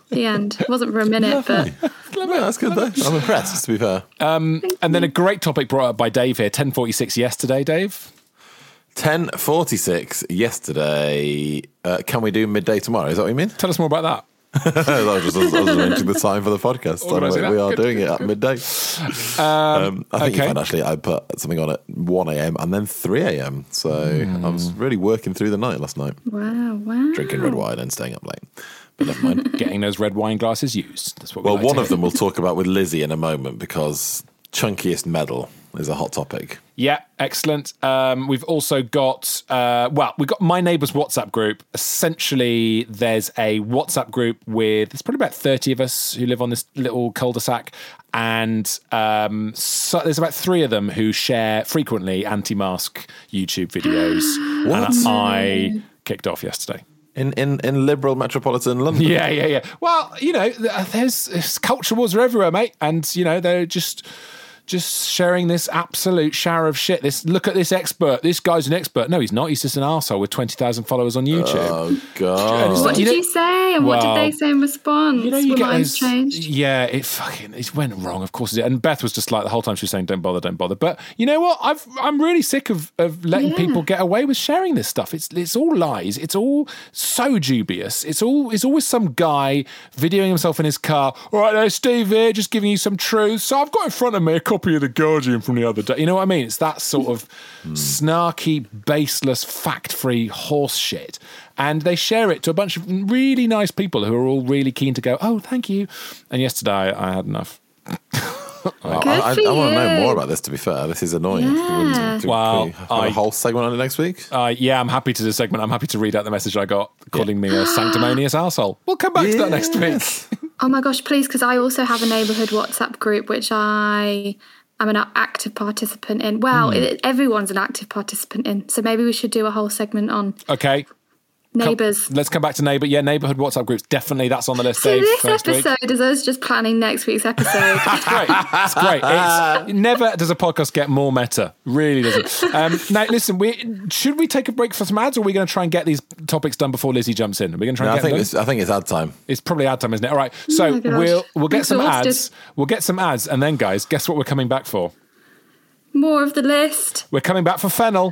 [SPEAKER 4] The end. It wasn't for a minute, but
[SPEAKER 6] Yeah, that's good though. I'm impressed. To be fair,
[SPEAKER 3] And then a great topic brought up by Dave here. 10:46 yesterday, Dave.
[SPEAKER 6] ten forty six yesterday. Uh, can we do midday tomorrow? Is that what you mean?
[SPEAKER 3] Tell us more about that.
[SPEAKER 6] I was just I was arranging the time for the podcast. So we, we are
[SPEAKER 3] Good.
[SPEAKER 6] doing it at midday. Um, I think
[SPEAKER 3] okay.
[SPEAKER 6] you actually I put something on at one a.m. and then three a.m. So I was really working through the night last night,
[SPEAKER 4] wow, wow.
[SPEAKER 6] drinking red wine and staying up late. But never mind.
[SPEAKER 3] Getting those red wine glasses used. That's what. We
[SPEAKER 6] Well,
[SPEAKER 3] like
[SPEAKER 6] one of them we'll talk about with Lizzie in a moment because chunkiest medal is a hot topic.
[SPEAKER 3] Yeah, excellent. Um, we've also got, uh, well, we've got My Neighbours WhatsApp group. Essentially, there's a WhatsApp group with, there's probably about 30 of us who live on this little cul de sac. And um, so there's about three of them who share frequently anti mask YouTube videos.
[SPEAKER 6] What?
[SPEAKER 3] And I kicked off yesterday.
[SPEAKER 6] In, in, in liberal metropolitan London.
[SPEAKER 3] Yeah, yeah, yeah. Well, you know, there's, there's culture wars are everywhere, mate, and you know they're just just sharing this absolute shower of shit. This look at this expert. This guy's an expert. No, he's not. He's just an arsehole with twenty thousand followers on YouTube.
[SPEAKER 6] Oh god.
[SPEAKER 3] it's
[SPEAKER 4] What
[SPEAKER 3] like,
[SPEAKER 4] did
[SPEAKER 3] you
[SPEAKER 4] you, say? And what did they say in response?
[SPEAKER 3] You know, you get
[SPEAKER 4] lines
[SPEAKER 3] those,
[SPEAKER 4] changed?
[SPEAKER 3] Yeah, it fucking it went wrong. Of course it did. And Beth was just like the whole time she was saying, "Don't bother, don't bother." But you know what? I've I'm really sick of of letting
[SPEAKER 4] Yeah.
[SPEAKER 3] people get away with sharing this stuff. It's it's all lies. It's all so dubious. It's all it's always some guy videoing himself in his car. All right, there, Steve here, just giving you some truth. So I've got in front of me a copy of the Guardian from the other day. You know what I mean? It's that sort of snarky, baseless, fact-free horse shit. And they share it to a bunch of really nice people who are all really keen to go, oh, thank you. And yesterday I had enough.
[SPEAKER 6] Well,
[SPEAKER 4] Good
[SPEAKER 6] I, I,
[SPEAKER 4] for
[SPEAKER 6] I want to know more about this. To be fair, this is annoying.
[SPEAKER 4] Yeah.
[SPEAKER 6] Do-
[SPEAKER 3] Well,
[SPEAKER 6] can we
[SPEAKER 3] I-
[SPEAKER 6] a whole segment on it next week.
[SPEAKER 3] Uh, yeah, I'm happy to do a segment. I'm happy to read out the message I got calling me a sanctimonious arsehole. We'll come back to that next week.
[SPEAKER 4] Oh my gosh, please, because I also have a neighbourhood WhatsApp group which I am an active participant in. Well,
[SPEAKER 3] Hmm.
[SPEAKER 4] it, everyone's an active participant in. So maybe we should do a whole segment on
[SPEAKER 3] Okay. Come-
[SPEAKER 4] neighbours.
[SPEAKER 3] Let's come back to neighbour. Yeah, neighbourhood WhatsApp groups. Definitely that's on the list,
[SPEAKER 4] So
[SPEAKER 3] Dave.
[SPEAKER 4] this
[SPEAKER 3] for next week.
[SPEAKER 4] episode is us just planning next week's episode.
[SPEAKER 3] It's great. It's great. It's, never does a podcast get more meta. Really doesn't. Um, now, listen. We should we take a break for some ads, or are we going to try and get these topics done before Lizzie jumps in? We're we going to try
[SPEAKER 6] No,
[SPEAKER 3] and
[SPEAKER 6] I think
[SPEAKER 3] them
[SPEAKER 6] it's. I think it's ad time.
[SPEAKER 3] It's probably ad time, isn't it? All right. So
[SPEAKER 4] Oh
[SPEAKER 3] we'll we'll get
[SPEAKER 4] I'm
[SPEAKER 3] some ads. We'll get some ads, and then, guys, guess what we're coming back for?
[SPEAKER 4] More of the list.
[SPEAKER 3] We're coming back for Fennel.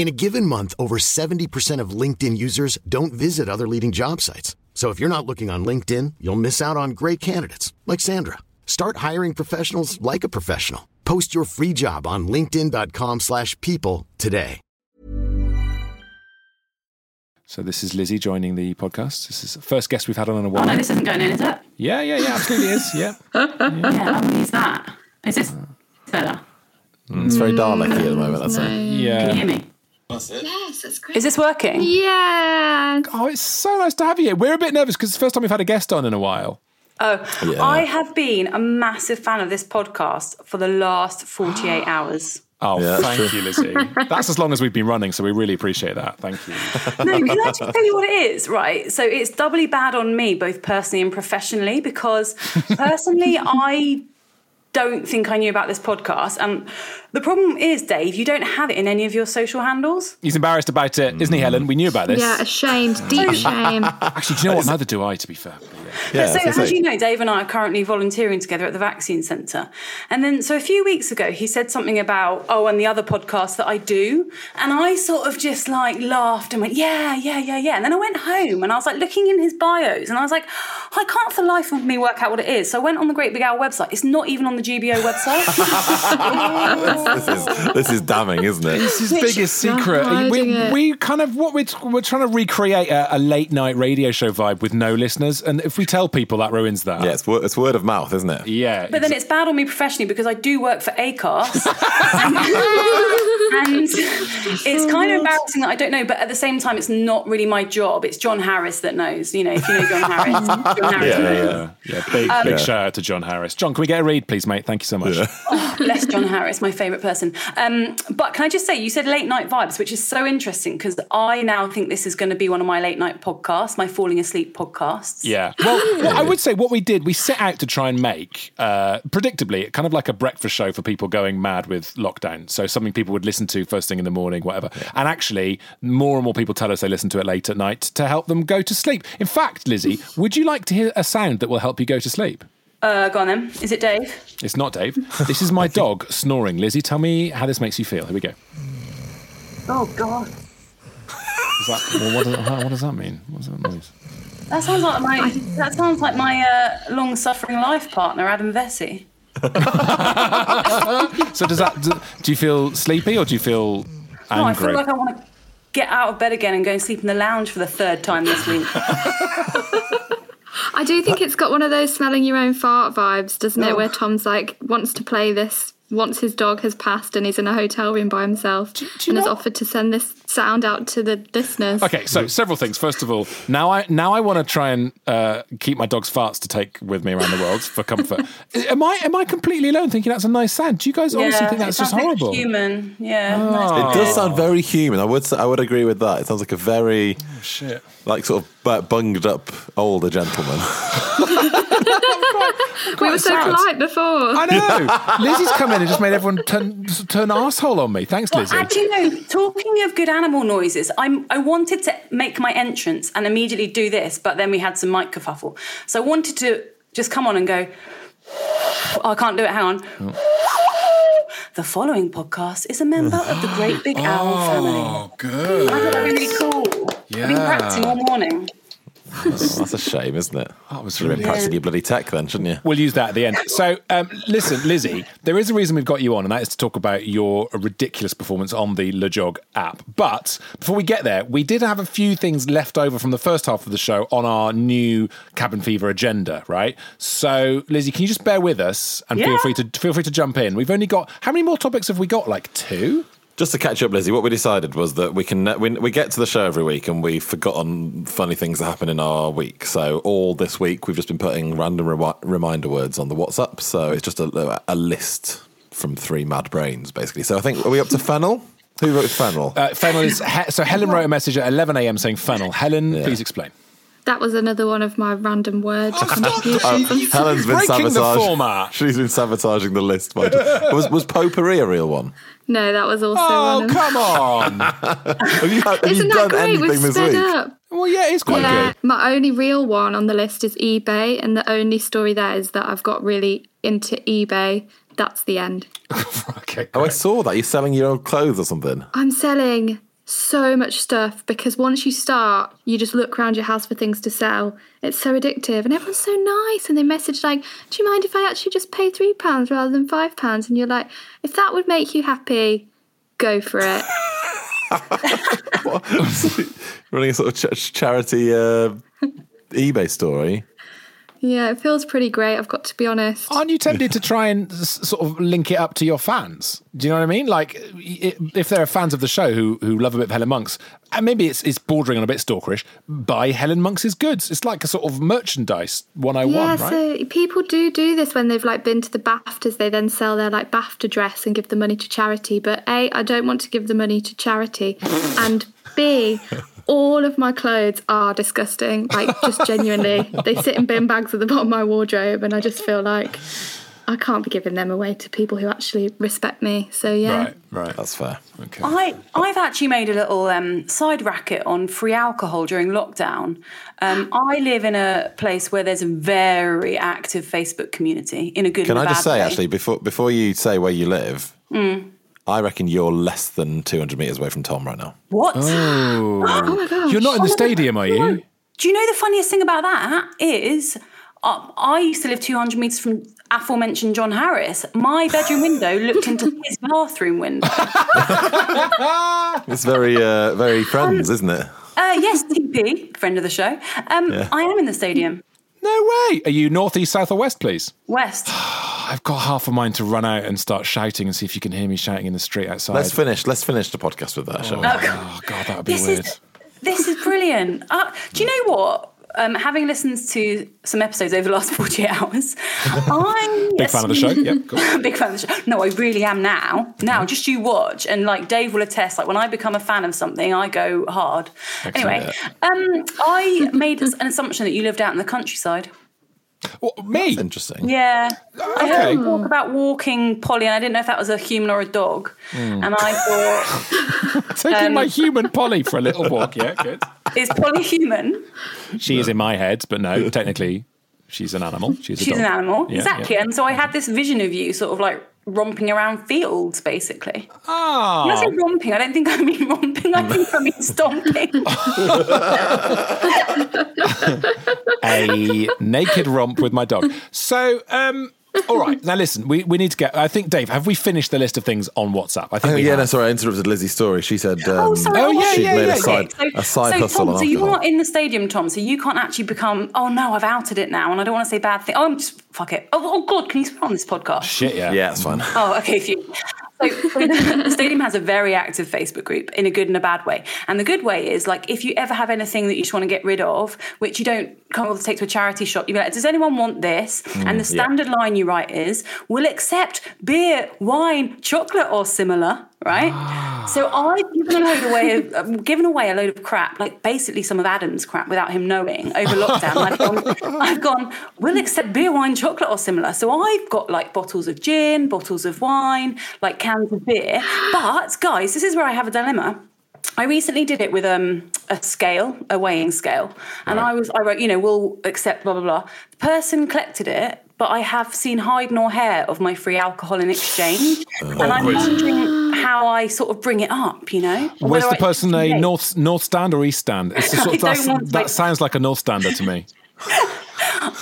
[SPEAKER 7] In a given month, over 70% of LinkedIn users don't visit other leading job sites. So if you're not looking on LinkedIn, you'll miss out on great candidates like Sandra. Start hiring professionals like a professional. Post your free job on linkedin.com/people slash people today.
[SPEAKER 3] So this is Lizzie joining the podcast. This is the first guest we've had on in a while.
[SPEAKER 8] Oh no, this isn't going in, is it?
[SPEAKER 3] Yeah, yeah, yeah, absolutely is. Yeah.
[SPEAKER 8] Yeah, I will use that. Is this better?
[SPEAKER 6] It's very Dalek at the moment. That's mm, it.
[SPEAKER 8] Can you
[SPEAKER 3] Yeah.
[SPEAKER 8] hear me?
[SPEAKER 4] Yes, that's great.
[SPEAKER 8] Is this working?
[SPEAKER 4] Yeah.
[SPEAKER 3] Oh, it's so nice to have you. We're a bit nervous because it's the first time we've had a guest on in a while.
[SPEAKER 8] Oh,
[SPEAKER 6] Yeah.
[SPEAKER 8] I have been a massive fan of this podcast for the last 48 hours.
[SPEAKER 3] Oh,
[SPEAKER 6] Yeah,
[SPEAKER 3] thank
[SPEAKER 6] true.
[SPEAKER 3] you, Lizzie. That's as long as we've been running, so we really appreciate that. Thank you.
[SPEAKER 8] No, can I just tell you what it is, right? So it's doubly bad on me, both personally and professionally, because personally, I don't think I knew about this podcast. And the problem is, Dave, you don't have it in any of your social handles.
[SPEAKER 3] He's embarrassed about it, isn't he, Helen? We knew about this.
[SPEAKER 4] Yeah, ashamed. Deep shame.
[SPEAKER 3] Actually, do you know what? Neither do I, to be fair.
[SPEAKER 6] Yeah,
[SPEAKER 8] so,
[SPEAKER 6] I was gonna
[SPEAKER 8] as
[SPEAKER 6] say.
[SPEAKER 8] you know, Dave and I are currently volunteering together at the vaccine centre. And then, so a few weeks ago, he said something about, oh, and the other podcast that I do. And I sort of just like laughed and went, yeah, yeah, yeah, yeah. And then I went home and I was like looking in his bios and I was like, I can't for the life of me work out what it is. So I went on the Great Big Owl website. It's not even on the GBO website.
[SPEAKER 6] this is this is damning, isn't it?
[SPEAKER 3] It's his biggest secret. We,
[SPEAKER 4] it.
[SPEAKER 3] we kind of what we're, we're trying to recreate a, a late night radio show vibe with no listeners, and if we tell people that ruins that.
[SPEAKER 6] Yeah, it's, wor- it's word of mouth, isn't it?
[SPEAKER 3] yeah.
[SPEAKER 8] But then it's bad on me professionally because I do work for Acast. and it's kind of embarrassing that I don't know, but at the same time, it's not really my job. It's John Harris that knows. You know, if you know John Harris, John Harris
[SPEAKER 6] Yeah,
[SPEAKER 8] knows.
[SPEAKER 6] yeah.
[SPEAKER 3] yeah, big big shout out to John Harris. John, can we get a read, please, mate? Thank you so much.
[SPEAKER 8] Bless John Harris, my favourite person. Um, but can I just say, you said late night vibes, which is so interesting because I now think this is going to be one of my late night podcasts, my falling asleep podcasts.
[SPEAKER 3] Yeah. Well, Well, I would say what we did, we set out to try and make, uh, predictably, kind of like a breakfast show for people going mad with lockdown. So something people would listen to first thing in the morning, whatever. And actually, more and more people tell us they listen to it late at night to help them go to sleep. In fact, Lizzie, would you like to hear a sound that will help you go to sleep?
[SPEAKER 8] Uh, go on then. Is it Dave?
[SPEAKER 3] It's not Dave. This is my dog snoring. Lizzie, tell me how this makes you feel. Here we go.
[SPEAKER 8] Oh God.
[SPEAKER 3] Is that, well, what, does, what does that mean? What's that noise?
[SPEAKER 8] That sounds like my. That sounds like my uh, long-suffering life partner, Adam Vesey.
[SPEAKER 3] So does that? Do, do you feel sleepy or do you feel
[SPEAKER 8] No, I feel like I want to get out of bed again and go and sleep in the lounge for the third time this week.
[SPEAKER 4] I do think it's got one of those smelling your own fart vibes, doesn't it? Where Tom's like wants to play this once his dog has passed and he's in a hotel room by himself and has offered to send this sound out to the listeners.
[SPEAKER 3] Okay, so several things. First of all, now I now I want to try and uh, keep my dog's farts to take with me around the world for comfort. am I am I completely alone thinking that's a nice sound? Do you guys honestly think that's just horrible?
[SPEAKER 8] Human, yeah.
[SPEAKER 3] Oh.
[SPEAKER 6] It does sound very human. I would I would agree with that. It sounds like a very
[SPEAKER 3] Shit.
[SPEAKER 6] like sort of bunged up older gentleman.
[SPEAKER 4] we were so polite before.
[SPEAKER 3] I know. Lizzie's come in and just made everyone turn turn asshole on me. Thanks,
[SPEAKER 8] Well,
[SPEAKER 3] Lizzie.
[SPEAKER 8] actually, no. Talking of good animal noises, I'm, I wanted to make my entrance and immediately do this, but then we had some mic kerfuffle. So I wanted to just come on and go. Oh, I can't do it. Hang on. Oh. The following podcast is a member of the Great Big Owl oh, family.
[SPEAKER 3] Oh, good.
[SPEAKER 8] I thought that would be really cool. I've been practicing all morning.
[SPEAKER 6] That's a shame, isn't it?
[SPEAKER 3] That was
[SPEAKER 6] Should have been
[SPEAKER 3] really-
[SPEAKER 6] practicing your bloody tech then, shouldn't you?
[SPEAKER 3] We'll use that at the end. So, um, listen, Lizzie, there is a reason we've got you on, and that is to talk about your ridiculous performance on the LeJog app. But before we get there, we did have a few things left over from the first half of the show on our new Cabin Fever agenda, right? So, Lizzie, can you just bear with us and feel free to feel free to jump in? We've only got how many more topics have we got? Like two.
[SPEAKER 6] Just to catch up, Lizzie, what we decided was that we can we, we get to the show every week and we've forgotten funny things that happen in our week. So all this week we've just been putting random remi- reminder words on the WhatsApp. So it's just a, a list from three mad brains, basically. So I think are we up to Fennel? Who wrote Fennel?
[SPEAKER 3] Uh, Fennel is he- so Helen wrote a message at 11 a.m. saying Fennel. Helen, please explain.
[SPEAKER 4] That was another one of my random word
[SPEAKER 6] Oh,
[SPEAKER 4] contributions.
[SPEAKER 6] Helen's been
[SPEAKER 3] breaking the format.
[SPEAKER 6] She's been sabotaging the list. By was was potpourri a real one?
[SPEAKER 4] no, that was also
[SPEAKER 3] Oh,
[SPEAKER 4] one of
[SPEAKER 3] come on.
[SPEAKER 6] Have you, have
[SPEAKER 4] Isn't
[SPEAKER 6] done
[SPEAKER 4] that great?
[SPEAKER 6] anything
[SPEAKER 4] We've
[SPEAKER 6] this
[SPEAKER 4] sped
[SPEAKER 6] week?
[SPEAKER 4] up.
[SPEAKER 3] well, yeah, it's quite
[SPEAKER 4] Yeah,
[SPEAKER 3] good.
[SPEAKER 4] my only real one on the list is eBay, and the only story there is that I've got really into eBay. That's the end.
[SPEAKER 3] Okay,
[SPEAKER 6] Oh, I saw that. You're selling your old clothes or something.
[SPEAKER 4] I'm selling so much stuff because once you start, you just look around your house for things to sell. It's so addictive, and everyone's so nice. And they message like, "Do you mind if I actually just pay three pounds rather than five pounds?" And you're like, "If that would make you happy, go for it."
[SPEAKER 6] Running a sort of ch- charity uh, eBay story.
[SPEAKER 4] Yeah, it feels pretty great. I've got to be honest.
[SPEAKER 3] Aren't you tempted to try and s- sort of link it up to your fans? Do you know what I mean? Like, if there are fans of the show who, who love a bit of Helen Monks, and maybe it's, it's bordering on a bit stalkerish, buy Helen Monks' goods. It's like a sort of merchandise 101,
[SPEAKER 4] Yeah,
[SPEAKER 3] right?
[SPEAKER 4] so people do do this when they've like been to the BAFTAs. They then sell their like BAFTA dress and give the money to charity. But A, I don't want to give the money to charity, and B, all of my clothes are disgusting. Like just genuinely, they sit in bin bags at the bottom of my wardrobe, and I just feel like I can't be giving them away to people who actually respect me. So yeah,
[SPEAKER 3] Right, right.
[SPEAKER 6] That's fair.
[SPEAKER 3] Okay.
[SPEAKER 8] I, I've actually made a little um, side racket on free alcohol during lockdown. Um, I live in a place where there's a very active Facebook community in a good
[SPEAKER 6] Can
[SPEAKER 8] and
[SPEAKER 6] I
[SPEAKER 8] a
[SPEAKER 6] just say,
[SPEAKER 8] way.
[SPEAKER 6] actually, before before you say where you live,
[SPEAKER 8] Mm.
[SPEAKER 6] I reckon you're less than 200 meters away from Tom right now.
[SPEAKER 8] What?
[SPEAKER 3] Oh.
[SPEAKER 4] Oh my gosh.
[SPEAKER 3] You're not in the stadium, are you?
[SPEAKER 8] Do you know the funniest thing about that is uh, I used to live 200 metres from aforementioned John Harris. My bedroom window looked into his bathroom window.
[SPEAKER 6] It's very uh, very friends, isn't it?
[SPEAKER 8] Uh, yes, TP, friend of the show. Um,
[SPEAKER 6] Yeah.
[SPEAKER 8] I am in the stadium.
[SPEAKER 3] No way. Are you north, east, south, or west, please?
[SPEAKER 8] West.
[SPEAKER 3] I've got half of mine to run out and start shouting and see if you can hear me shouting in the street outside.
[SPEAKER 6] Let's finish. Let's finish the podcast with that, shall we?
[SPEAKER 3] Oh, God, that would be
[SPEAKER 8] This
[SPEAKER 3] weird.
[SPEAKER 8] is this is brilliant. Uh, do you know what? um, having listened to some episodes over the last 48 hours, I'm
[SPEAKER 3] Big fan of the show. Yep. Cool.
[SPEAKER 8] big fan of the show. No, I really am now. Now, just you watch, and like Dave will attest. Like when I become a fan of something, I go hard. Anyway, um, I made an assumption that you lived out in the countryside.
[SPEAKER 3] What, me?
[SPEAKER 6] Interesting.
[SPEAKER 8] Yeah, I heard
[SPEAKER 3] Okay.
[SPEAKER 8] you talk about walking Polly, and I didn't know if that was a human or a dog.
[SPEAKER 3] Hmm.
[SPEAKER 8] And I thought,
[SPEAKER 3] Taking
[SPEAKER 8] Um,
[SPEAKER 3] my human Polly for a little walk. Yeah, good.
[SPEAKER 8] is Polly human?
[SPEAKER 3] She is in my head, but no, technically, she's an animal. She's a
[SPEAKER 8] She's
[SPEAKER 3] dog.
[SPEAKER 8] an animal,
[SPEAKER 3] Yeah,
[SPEAKER 8] exactly.
[SPEAKER 3] yeah.
[SPEAKER 8] And so I had this vision of you, sort of like romping around fields, basically.
[SPEAKER 3] Ah.
[SPEAKER 8] When I say romping, I don't think I mean romping. I think I mean stomping.
[SPEAKER 3] a naked romp with my dog. So, um, all right. Now, listen, we, we need to get. I think, Dave, have we finished the list of things on WhatsApp? I think
[SPEAKER 6] Oh,
[SPEAKER 3] we
[SPEAKER 6] yeah,
[SPEAKER 3] have.
[SPEAKER 6] no, sorry, I interrupted Lizzie's story. She said um,
[SPEAKER 8] Oh, sorry.
[SPEAKER 3] Oh, yeah,
[SPEAKER 6] she'd
[SPEAKER 3] yeah,
[SPEAKER 6] made
[SPEAKER 3] yeah,
[SPEAKER 6] a side,
[SPEAKER 8] So,
[SPEAKER 6] a side
[SPEAKER 8] so
[SPEAKER 6] hustle
[SPEAKER 8] Tom, so you're not in the stadium, Tom. So you can't actually become. Oh no, I've outed it now, and I don't want to say bad things. Oh, I'm just fuck it. Oh, oh God, can you swear on this podcast?
[SPEAKER 3] Shit, yeah.
[SPEAKER 6] Yeah, it's fine.
[SPEAKER 8] Oh, okay, phew. So, the, stadium has a very active Facebook group in a good and a bad way. And the good way is like if you ever have anything that you just want to get rid of, which you don't can't bother to take to a charity shop, you be like, does anyone want this? Mm, and the standard line you write is, "We'll accept beer, wine, chocolate, or similar." Right. so I've given a load away, of, um, given away a load of crap, like basically some of Adam's crap, without him knowing over lockdown. I've gone, I've gone. We'll accept beer, wine, chocolate, or similar. So I've got like bottles of gin, bottles of wine, like cans of beer. But guys, this is where I have a dilemma. I recently did it with um, a scale, a weighing scale, and I was I wrote, you know, we'll accept blah blah blah. The person collected it, but I have seen hide nor hair of my free alcohol in exchange, and I'm wondering how I sort of bring it up. You know, Where's
[SPEAKER 3] the
[SPEAKER 8] I-
[SPEAKER 3] person a
[SPEAKER 8] Yeah.
[SPEAKER 3] north north stand or east stand? It's sort of, that's,
[SPEAKER 8] want to-
[SPEAKER 3] that sounds like a north stander to me.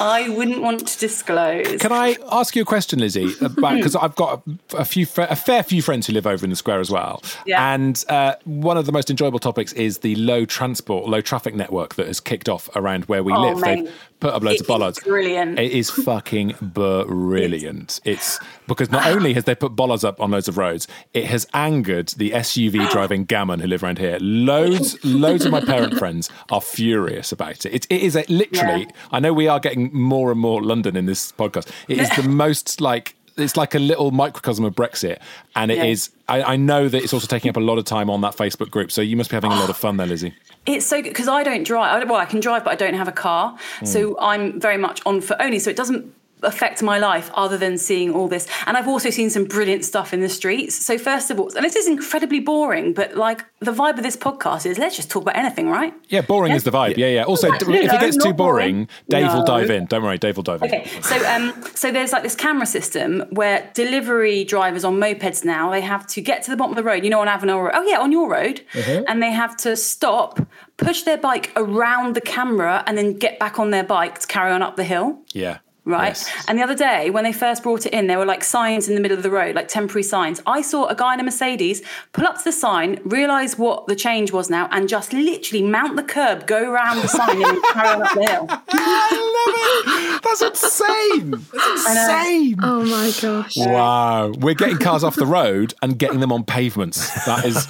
[SPEAKER 8] I wouldn't want to disclose.
[SPEAKER 3] Can I ask you a question, Lizzie? Because I've got a, a few, fr- a fair few friends who live over in the square as well.
[SPEAKER 8] Yeah.
[SPEAKER 3] And uh, one of the most enjoyable topics is the low transport, low traffic network that has kicked off around where we
[SPEAKER 8] Oh,
[SPEAKER 3] live.
[SPEAKER 8] mate.
[SPEAKER 3] They've put up loads
[SPEAKER 8] It
[SPEAKER 3] of bollards.
[SPEAKER 8] is brilliant.
[SPEAKER 3] It is fucking brilliant. It's because not only has they put bollards up on loads of roads, it has angered the SUV driving gammon who live around here. Loads, loads of my parent friends are furious about it. It, it is a, literally.
[SPEAKER 8] Yeah.
[SPEAKER 3] I know we are getting more and more London in this podcast. It is the most like. It's like a little microcosm of Brexit, and it is.
[SPEAKER 8] Yeah.
[SPEAKER 3] I, I know that it's also taking up a lot of time on that Facebook group. So you must be having a lot of fun there, Lizzie.
[SPEAKER 8] It's so good because I don't drive. I don't- Well, I can drive, but I don't have a car. So hmm. I'm very much on foot only. So it doesn't affect my life other than seeing all this. And I've also seen some brilliant stuff in the streets. So first of all, and this is incredibly boring, but like the vibe of this podcast is let's just talk about anything, right?
[SPEAKER 3] Yeah, boring is the vibe. Yeah, yeah. Also,
[SPEAKER 8] No,
[SPEAKER 3] if it gets too boring,
[SPEAKER 8] boring.
[SPEAKER 3] Dave will dive in. Don't worry, Dave will dive in.
[SPEAKER 8] Okay, so um, so there's like this camera system where delivery drivers on mopeds now they have to get to the bottom of the road. You know, on Avenell Road. Oh yeah, on your road,
[SPEAKER 3] Mm-hmm.
[SPEAKER 8] and they have to stop, push their bike around the camera, and then get back on their bike to carry on up the hill.
[SPEAKER 3] Yeah.
[SPEAKER 8] Right.
[SPEAKER 3] Yes.
[SPEAKER 8] And the other day, when they first brought it in, there were like signs in the middle of the road, like temporary signs. I saw a guy in a Mercedes pull up to the sign, realise what the change was now, and just literally mount the curb, go around the sign, and carry on up the hill.
[SPEAKER 3] I love it. That's insane. That's insane.
[SPEAKER 4] Oh my gosh.
[SPEAKER 3] Wow, we're getting cars off the road and getting them on pavements. That is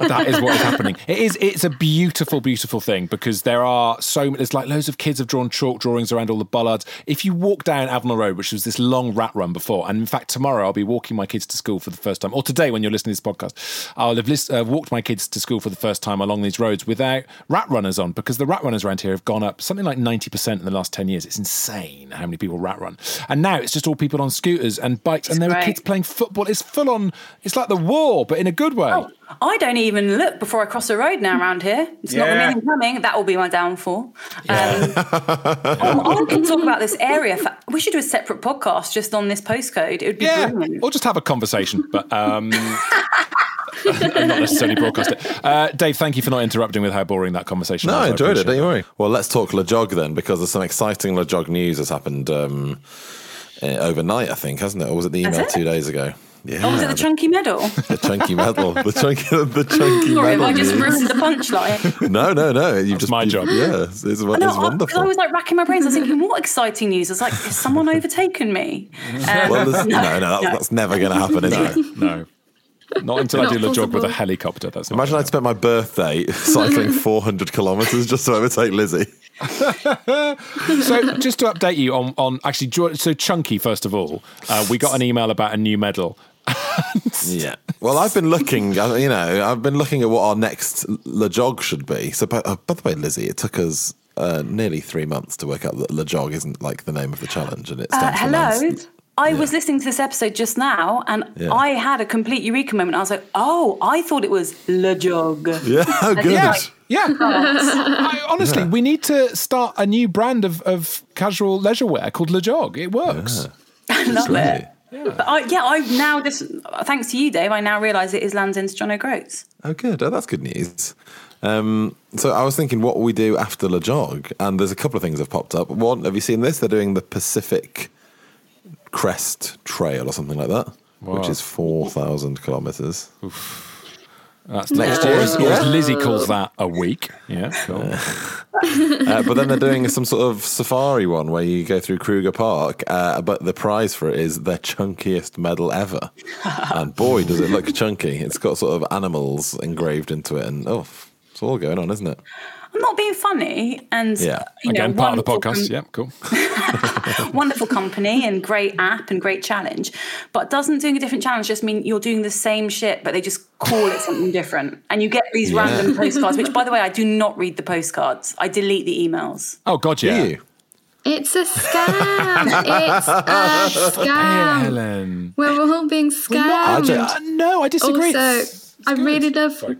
[SPEAKER 3] that is what is happening. It is. It's a beautiful, beautiful thing because there are so many there's like loads of kids have drawn chalk drawings around all the bollards. If you walk down Avenell Road, which was this long rat run before, and in fact tomorrow I'll be walking my kids to school for the first time, or today when you're listening to this podcast, I'll have list, uh, walked my kids to school for the first time along these roads without rat runners on because the rat runners around here have gone up something like ninety percent in the last ten years. It's insane how many people rat run, and now it's just all people on scooters and bikes, and there are kids playing football. It's full on. It's like the war, but in a good way.
[SPEAKER 8] Oh, I don't even look before I cross the road now around here. It's not the
[SPEAKER 3] Yeah.
[SPEAKER 8] minute coming. That will be my downfall. Um, I can talk about this area. For, we should do a separate podcast just on this postcode. It would be
[SPEAKER 3] Yeah,
[SPEAKER 8] brilliant.
[SPEAKER 3] or just have a conversation, but um, not necessarily broadcast it. Uh, Dave, thank you for not interrupting with how boring that conversation
[SPEAKER 6] No,
[SPEAKER 3] was.
[SPEAKER 6] I enjoyed it.
[SPEAKER 3] appreciate
[SPEAKER 6] Don't you worry. Well, let's talk Le Jog then, because there's some exciting Le Jog news that's happened um, uh, overnight. I think, hasn't it? Or was it the email
[SPEAKER 8] it?
[SPEAKER 6] two days ago? Yeah,
[SPEAKER 8] Oh, was it the chunky medal?
[SPEAKER 6] the chunky medal, the chunky, the chunky
[SPEAKER 8] Sorry, have
[SPEAKER 6] medal.
[SPEAKER 8] I just
[SPEAKER 6] news.
[SPEAKER 8] ruined the punchline?
[SPEAKER 6] No, no, no. You've just
[SPEAKER 3] my
[SPEAKER 6] you-
[SPEAKER 3] job.
[SPEAKER 6] Yeah, it's, it's, it's
[SPEAKER 8] No,
[SPEAKER 6] wonderful.
[SPEAKER 8] I was like racking my brains. I was thinking, what exciting news? I was like, has someone overtaken me? Um,
[SPEAKER 6] well, there's, no, no, that's,
[SPEAKER 8] no.
[SPEAKER 6] that's never going to happen, is it?
[SPEAKER 3] No. Not until I
[SPEAKER 4] Not
[SPEAKER 3] do a job with a helicopter. That's
[SPEAKER 6] Imagine I'd spent my birthday cycling 400 kilometres just to overtake Lizzie.
[SPEAKER 3] so just to update you on on actually so chunky first of all uh, we got an email about a new medal
[SPEAKER 6] Yeah. Well, I've been looking, uh, you know, I've been looking at what our next Le Jog should be. So, by, uh, by the way, Lizzie, it took us uh, nearly three months to work out that Le Jog isn't like the name of the challenge, and it
[SPEAKER 8] Uh,
[SPEAKER 6] stands for
[SPEAKER 8] hello.
[SPEAKER 6] Lance-
[SPEAKER 8] I was listening to this episode just now, and
[SPEAKER 6] Yeah.
[SPEAKER 8] I had a complete eureka moment. I was like, "Oh, I thought it was Le Jog."
[SPEAKER 6] Yeah, oh, good.
[SPEAKER 3] yeah yeah I, honestly we need to start a new brand of, of casual leisure wear called Le Jog it works
[SPEAKER 8] I love
[SPEAKER 6] Great.
[SPEAKER 8] it. But I, yeah, I've now just thanks to you, Dave. I now realise it is Land's End John O'Groats.
[SPEAKER 6] Oh, good. Oh, that's good news. Um, so I was thinking, what we do after Le Jog? And there's a couple of things have popped up. One, have you seen this? They're doing the Pacific Crest Trail or something like that, which is 4,000 kilometres.
[SPEAKER 3] That's next year as, or as Lizzie calls that a week yeah cool.
[SPEAKER 6] uh, but then they're doing some sort of safari one where you go through Kruger Park, uh, but the prize for it is the chunkiest medal ever. and boy, does it look chunky! It's got sort of animals engraved into it, and oh, it's all going on, isn't it?
[SPEAKER 8] I'm not being funny, and
[SPEAKER 6] Yeah.
[SPEAKER 8] you know,
[SPEAKER 3] again part of the podcast
[SPEAKER 8] com-
[SPEAKER 3] yeah cool
[SPEAKER 8] wonderful company and great app and great challenge. But doesn't doing a different challenge just mean you're doing the same shit, but they just call it something different, and you get these
[SPEAKER 6] Yeah.
[SPEAKER 8] random postcards. Which, by the way, I do not read the postcards. I delete the emails.
[SPEAKER 3] oh god
[SPEAKER 6] Do
[SPEAKER 3] yeah
[SPEAKER 6] you?
[SPEAKER 4] It's a scam. it's a scam.
[SPEAKER 3] Helen
[SPEAKER 4] We're all being
[SPEAKER 6] I
[SPEAKER 4] scammed.
[SPEAKER 6] don't-
[SPEAKER 3] Uh, no I disagree
[SPEAKER 4] Also, I really love.
[SPEAKER 3] Sorry.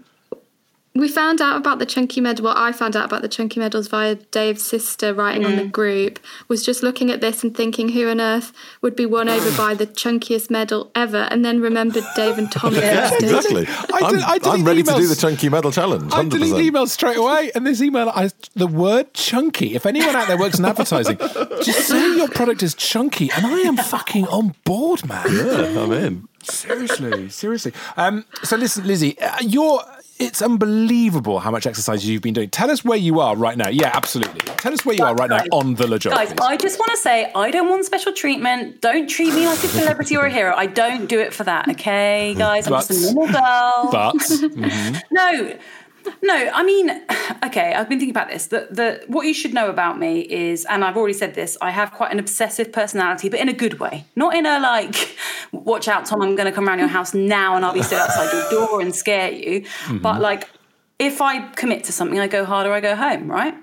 [SPEAKER 4] We found out about the chunky medal. Well, I found out about the chunky medals via Dave's sister writing on the group. Was just looking at this and thinking, who on earth would be won over by the chunkiest medal ever? And then remembered Dave and Tom existed.
[SPEAKER 6] Exactly.
[SPEAKER 3] I
[SPEAKER 6] I'm,
[SPEAKER 3] I delete
[SPEAKER 6] I'm ready to do the chunky medal challenge.
[SPEAKER 3] I
[SPEAKER 6] 100%.
[SPEAKER 3] delete the email straight away, and this email, I, the word chunky. If anyone out there works in advertising, just say your product is chunky, and I am fucking on board, man.
[SPEAKER 6] Yeah, I'm in.
[SPEAKER 3] Seriously, seriously. Um, so listen, Lizzie, uh, you're. It's unbelievable how much exercise you've been doing. Tell us where you are right now. Yeah, absolutely. Tell us where you are right now on the Le Jog, please.
[SPEAKER 8] I just want to say I don't want special treatment. Don't treat me like a celebrity or a hero. I don't do it for that, okay, guys? I'm just a normal girl.
[SPEAKER 3] But mhm.
[SPEAKER 8] No, no. I mean, okay. I've been thinking about this. The the what you should know about me is, and I've already said this. I have quite an obsessive personality, but in a good way. Not in a like, watch out, Tom. I'm going to come around your house now, and I'll be stood outside your door and scare you.
[SPEAKER 3] Mm-hmm.
[SPEAKER 8] But like, if I commit to something, I go hard or I go home. Right.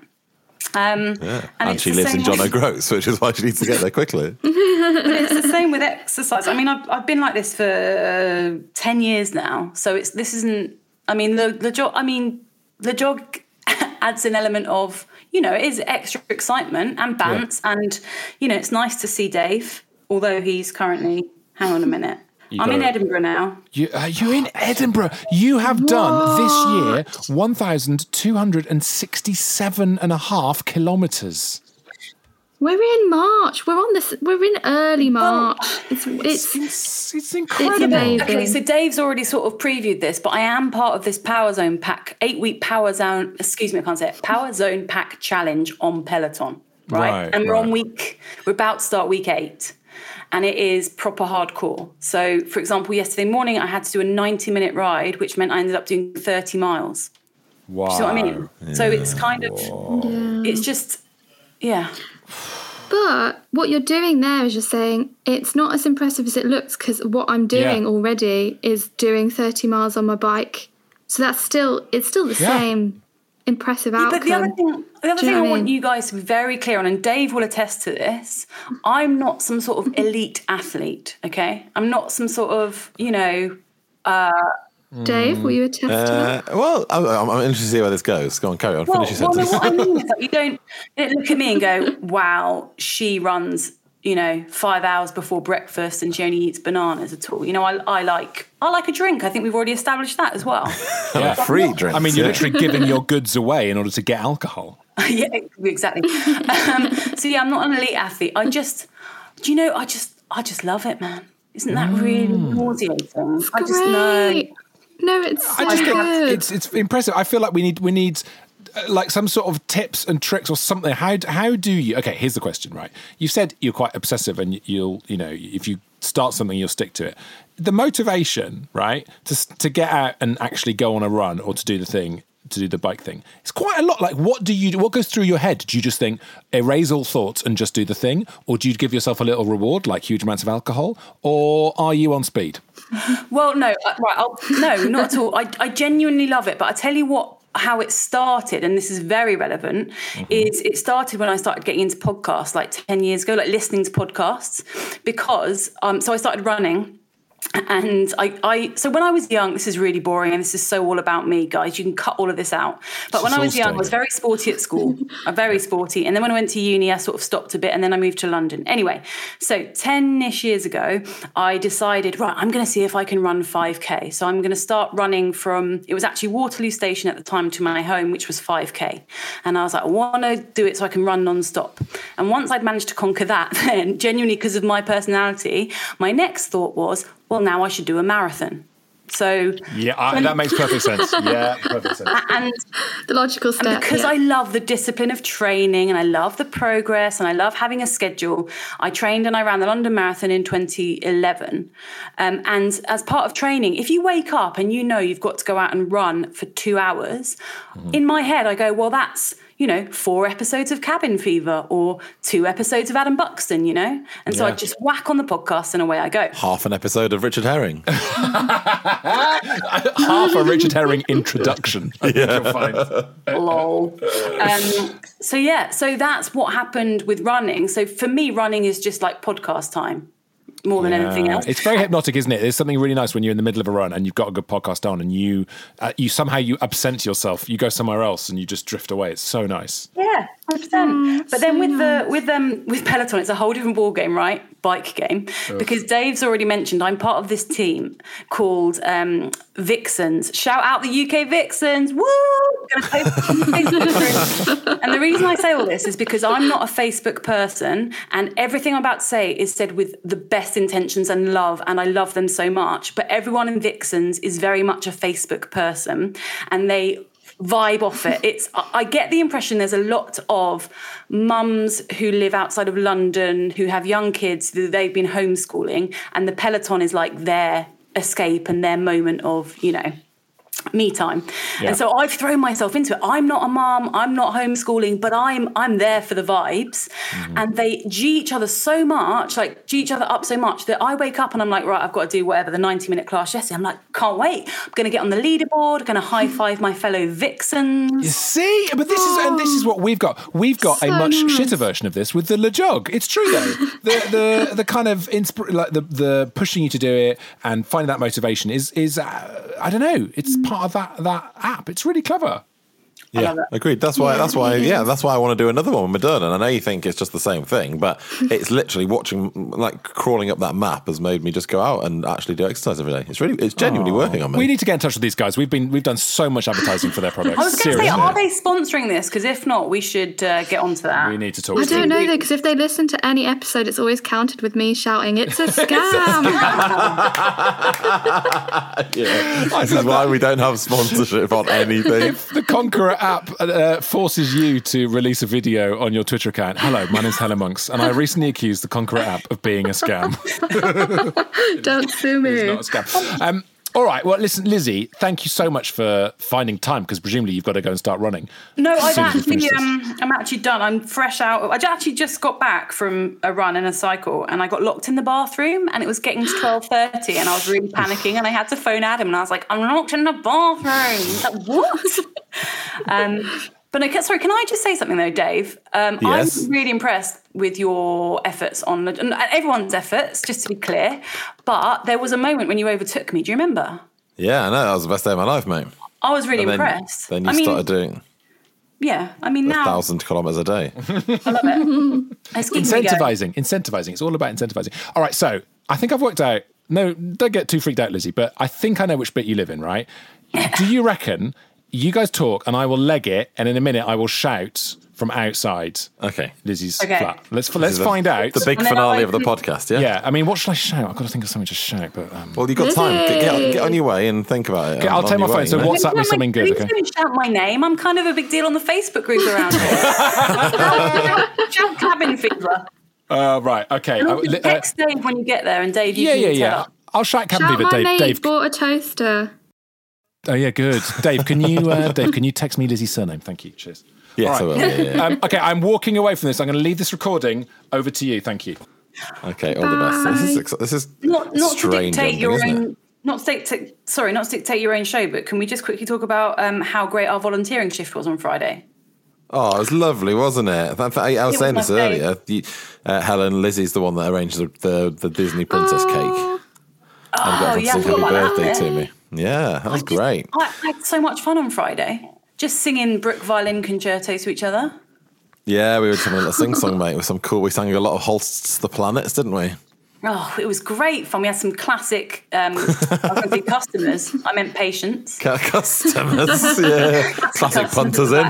[SPEAKER 8] Um,
[SPEAKER 6] Yeah.
[SPEAKER 8] And
[SPEAKER 6] And, she lives in John O'Groats, which is why she needs to get there quickly.
[SPEAKER 8] it's the same with exercise. I mean, I've, I've been like this for uh, ten years now, so it's this isn't. I mean, the the jog. I mean, the jog adds an element of you know it is extra excitement and bants, and you know it's nice to see Dave, although he's currently. Hang on a minute.
[SPEAKER 3] You
[SPEAKER 8] I'm in
[SPEAKER 3] gotta-
[SPEAKER 8] Edinburgh now.
[SPEAKER 3] You, uh, you're in Edinburgh. You have done this year 1,267 and a half kilometres.
[SPEAKER 4] We're in March. We're on this. We're in early March. It's it's
[SPEAKER 3] It's, it's
[SPEAKER 4] it's
[SPEAKER 3] incredible.
[SPEAKER 4] amazing.
[SPEAKER 8] Okay, so Dave's already sort of previewed this, but I am part of this Power Zone Pack, eight week Power Zone, excuse me, I can't say it, Power Zone Pack Challenge on Peloton, right?
[SPEAKER 3] Right,
[SPEAKER 8] and we're on week, we're about to start week eight, and it is proper hardcore. So, for example, yesterday morning I had to do a 90 minute ride, which meant I ended up doing 30 miles.
[SPEAKER 3] Wow.
[SPEAKER 8] Do you know what I mean? So it's kind of, it's just, yeah.
[SPEAKER 4] But what you're doing there is you're saying it's not as impressive as it looks because what I'm doing
[SPEAKER 3] Yeah.
[SPEAKER 4] already is doing 30 miles on my bike. So that's still it's still the
[SPEAKER 3] Yeah.
[SPEAKER 4] same impressive outcome.
[SPEAKER 8] But the other thing, the other thing I
[SPEAKER 4] what I
[SPEAKER 8] want you guys to be very clear on, and Dave will attest to this. I'm not some sort of elite athlete. Okay, I'm not some sort of you know.
[SPEAKER 4] Uh, Dave, will you attest to that?
[SPEAKER 6] Uh, well, I'm, I'm I'm interested to see where this goes. Go on, carry on.
[SPEAKER 8] Well,
[SPEAKER 6] Finish your
[SPEAKER 8] well what I mean is that you don't, you don't look at me and go, "Wow, she runs." You know, five hours before breakfast, and she only eats bananas at all. You know, I, I like I like a drink. I think we've already established that as well.
[SPEAKER 3] Yeah.
[SPEAKER 6] Free drinks.
[SPEAKER 3] I mean, you're
[SPEAKER 6] yeah.
[SPEAKER 3] literally giving your goods away in order to get alcohol.
[SPEAKER 8] yeah, exactly. Um, so yeah, I'm not an elite athlete. I just, do you know? I just, I just love it, man. Isn't that really nauseating? I just know.
[SPEAKER 4] No, it's so
[SPEAKER 3] I just think
[SPEAKER 4] good.
[SPEAKER 3] it's it's impressive. I feel like we need we need uh, like some sort of tips and tricks or something. How how do you? Okay, here's the question. Right, you said you're quite obsessive, and you'll you know if you start something, you'll stick to it. The motivation, right, to to get out and actually go on a run or to do the thing, to do the bike thing, it's quite a lot. Like, what do you do? What goes through your head? Do you just think erase all thoughts and just do the thing, or do you give yourself a little reward, like huge amounts of alcohol, or are you on speed?
[SPEAKER 8] Well, no, uh, right, I'll, no, not at all. I, I genuinely love it, but I tell you what, how it started, and this is very relevant, is it started when I started getting into podcasts like ten years ago, like listening to podcasts, because um, so I started running. And I, I, so when I was young, this is really boring, and this is so all about me, guys. You can cut all of this out. But when I was young, I was very sporty at school, very sporty. And then when I went to uni, I sort of stopped a bit, and then I moved to London. Anyway, so ten-ish years ago, I decided, right, I'm going to see if I can run 5k. So I'm going to start running from. It was actually Waterloo Station at the time to my home, which was 5k. And I was like, I want to do it so I can run non-stop. And once I'd managed to conquer that, then genuinely because of my personality, my next thought was, well, now I should do a marathon. So
[SPEAKER 3] Yeah, I, that makes perfect sense. Yeah, perfect sense.
[SPEAKER 8] and
[SPEAKER 4] The logical
[SPEAKER 8] and
[SPEAKER 4] step.
[SPEAKER 8] because
[SPEAKER 4] yeah.
[SPEAKER 8] I love the discipline of training and I love the progress and I love having a schedule, I trained and I ran the London Marathon in 2011. Um, and as part of training, if you wake up and you know you've got to go out and run for two hours, in my head, I go, well, that's you know, four episodes of Cabin Fever or two episodes of Adam Buxton, you know? And so I just whack on the podcast and away I go.
[SPEAKER 6] Half an episode of Richard Herring.
[SPEAKER 3] Half a Richard Herring introduction. I think you'll find.
[SPEAKER 8] lol. Um, so yeah, so that's what happened with running. So for me, running is just like podcast time more than anything else.
[SPEAKER 3] It's very hypnotic, isn't it? There's something really nice when you're in the middle of a run and you've got a good podcast on, and you uh, you somehow you absent yourself. You go somewhere else and you just drift away. It's so nice.
[SPEAKER 8] Yeah, hundred percent. But then with the with um with Peloton, it's a whole different ball game, right? Bike game. Because Dave's already mentioned I'm part of this team called um, Vixens. Shout out the UK Vixens! Woo! Gonna post on the Facebook group. and the reason I say all this is because I'm not a Facebook person, and everything I'm about to say is said with the best intentions and love, and I love them so much. But everyone in Vixens is very much a Facebook person, and they vibe off it. It's I get the impression there's a lot of mums who live outside of London who have young kids that they've been homeschooling, and the Peloton is like their escape and their moment of you know me time.
[SPEAKER 3] Yeah.
[SPEAKER 8] And so I've thrown myself into it. I'm not a mom, I'm not homeschooling, but I'm I'm there for the vibes. And they G each other so much, like G each other up so much that I wake up and I'm like, right, I've got to do whatever, the 90 minute class yesterday. I'm like, can't wait. I'm gonna get on the leaderboard, gonna high five my fellow vixens.
[SPEAKER 3] You see, but this is and this is what we've got. We've got a much
[SPEAKER 4] nice.
[SPEAKER 3] shitter version of this with the Le Jog. It's true though. the the the kind of inspir- like the the pushing you to do it and finding that motivation is is uh, I don't know. It's part of that that app. It's really clever.
[SPEAKER 6] Yeah, agreed. That's why.
[SPEAKER 4] Yeah,
[SPEAKER 6] that's why. Yeah, that's why I want to do another one with Moderna. And I know you think it's just the same thing, but it's literally watching, like crawling up that map, has made me just go out and actually do exercise every day. It's really, it's genuinely working on me.
[SPEAKER 3] We need to get in touch with these guys. We've been we've done so much advertising for their products.
[SPEAKER 8] I was going to say,
[SPEAKER 3] Seriously.
[SPEAKER 8] are they sponsoring this? Because if not, we should uh, get onto that.
[SPEAKER 3] we need to talk
[SPEAKER 4] I
[SPEAKER 3] to
[SPEAKER 4] don't
[SPEAKER 3] them.
[SPEAKER 4] know though, because if they listen to any episode, it's always counted with me shouting, "It's a scam!"
[SPEAKER 6] yeah. This is why we don't have sponsorship on anything.
[SPEAKER 3] If the Conqueror app uh, forces you to release a video on your Twitter account, hello, my name's Helen Monks, and I recently accused the Conqueror app of being a scam.
[SPEAKER 4] Don't sue me.
[SPEAKER 3] It's not a scam. Um, all right. Well, listen, Lizzie, thank you so much for finding time because presumably you've got to go and start running.
[SPEAKER 8] No, I've
[SPEAKER 3] soon as we
[SPEAKER 8] actually, um, I'm actually done. I'm fresh out. I actually just got back from a run and a cycle, and I got locked in the bathroom, and it was getting to twelve thirty, and I was really panicking, and I had to phone Adam, and I was like, "I'm locked in the bathroom." Like, "What?" um, but no, sorry, can I just say something though, Dave? Um,
[SPEAKER 6] Yes.
[SPEAKER 8] I'm really impressed with your efforts on and everyone's efforts, just to be clear. But there was a moment when you overtook me. Do you remember?
[SPEAKER 6] Yeah, I know. That was the best day of my life, mate.
[SPEAKER 8] I was really
[SPEAKER 6] And then,
[SPEAKER 8] impressed.
[SPEAKER 6] then you
[SPEAKER 8] I mean,
[SPEAKER 6] started doing
[SPEAKER 8] yeah. I mean,
[SPEAKER 6] a
[SPEAKER 8] now
[SPEAKER 6] thousand kilometers a day.
[SPEAKER 8] I love it. It's keeping me going.
[SPEAKER 3] Incentivizing, incentivizing. It's all about incentivizing. All right, so I think I've worked out. No, don't get too freaked out, Lizzie. But I think I know which bit you live in. Right? Do you reckon you guys talk and I will leg it, and in a minute I will shout from outside
[SPEAKER 6] Okay.
[SPEAKER 3] Lizzie's
[SPEAKER 8] Okay.
[SPEAKER 3] flat? Let's
[SPEAKER 6] This
[SPEAKER 3] let's
[SPEAKER 6] is the-
[SPEAKER 3] find out.
[SPEAKER 6] The big finale of the podcast, yeah?
[SPEAKER 3] yeah, I mean, what should I shout? I've got to think of something to shout. But um,
[SPEAKER 6] Well, you've got time. Get, get, on, get on your way and think about it.
[SPEAKER 3] Okay, I'll take my phone.
[SPEAKER 6] way,
[SPEAKER 3] So
[SPEAKER 6] you know?
[SPEAKER 3] WhatsApp me
[SPEAKER 8] Don't
[SPEAKER 3] something good, okay?
[SPEAKER 8] don't shout my name. I'm kind of a big deal on the Facebook group around here. shout cabin fever.
[SPEAKER 3] Uh, right. Okay. Uh,
[SPEAKER 8] also
[SPEAKER 3] uh,
[SPEAKER 8] text Dave when you get there, and Dave, you
[SPEAKER 3] yeah,
[SPEAKER 8] can
[SPEAKER 3] yeah,
[SPEAKER 8] tell
[SPEAKER 3] yeah.
[SPEAKER 8] us.
[SPEAKER 3] I'll shout cabin
[SPEAKER 4] Shout
[SPEAKER 3] fever.
[SPEAKER 4] my
[SPEAKER 3] Dave.
[SPEAKER 4] mate
[SPEAKER 3] Dave.
[SPEAKER 4] bought a toaster.
[SPEAKER 3] Oh yeah, good. Dave, can you uh, Dave, can you text me Lizzie's surname? Thank you. Cheers.
[SPEAKER 6] Yes,
[SPEAKER 3] All
[SPEAKER 6] I will. Yeah, yeah.
[SPEAKER 3] Um, okay, I'm walking away from this. I'm going to leave this recording over to you. Thank you.
[SPEAKER 6] Okay, all the best. This is this is
[SPEAKER 8] Not not to
[SPEAKER 6] strange
[SPEAKER 8] dictate your own. Not to dictate, sorry, not to dictate your own show, but can we just quickly talk about um, how great our volunteering shift was on Friday?
[SPEAKER 6] Oh, it was lovely, wasn't it? I, I, I was
[SPEAKER 8] It
[SPEAKER 6] saying
[SPEAKER 8] was
[SPEAKER 6] this earlier. You, uh, Helen, Lizzie's the one that arranged the, the, the Disney princess cake.
[SPEAKER 8] Oh,
[SPEAKER 6] and got everyone
[SPEAKER 8] yeah,
[SPEAKER 6] to sing happy birthday to me. Yeah, that was great.
[SPEAKER 8] I, I had so much fun on Friday, just singing Bruch violin concertos to each other.
[SPEAKER 6] Yeah, we were just having a little sing song, mate, with some cool. We sang a lot of Holst's The Planets, didn't we?
[SPEAKER 8] Oh, it was great fun. We had some classic, um, I was going to say customers. I meant patients.
[SPEAKER 6] Customers, yeah. Classic punters in.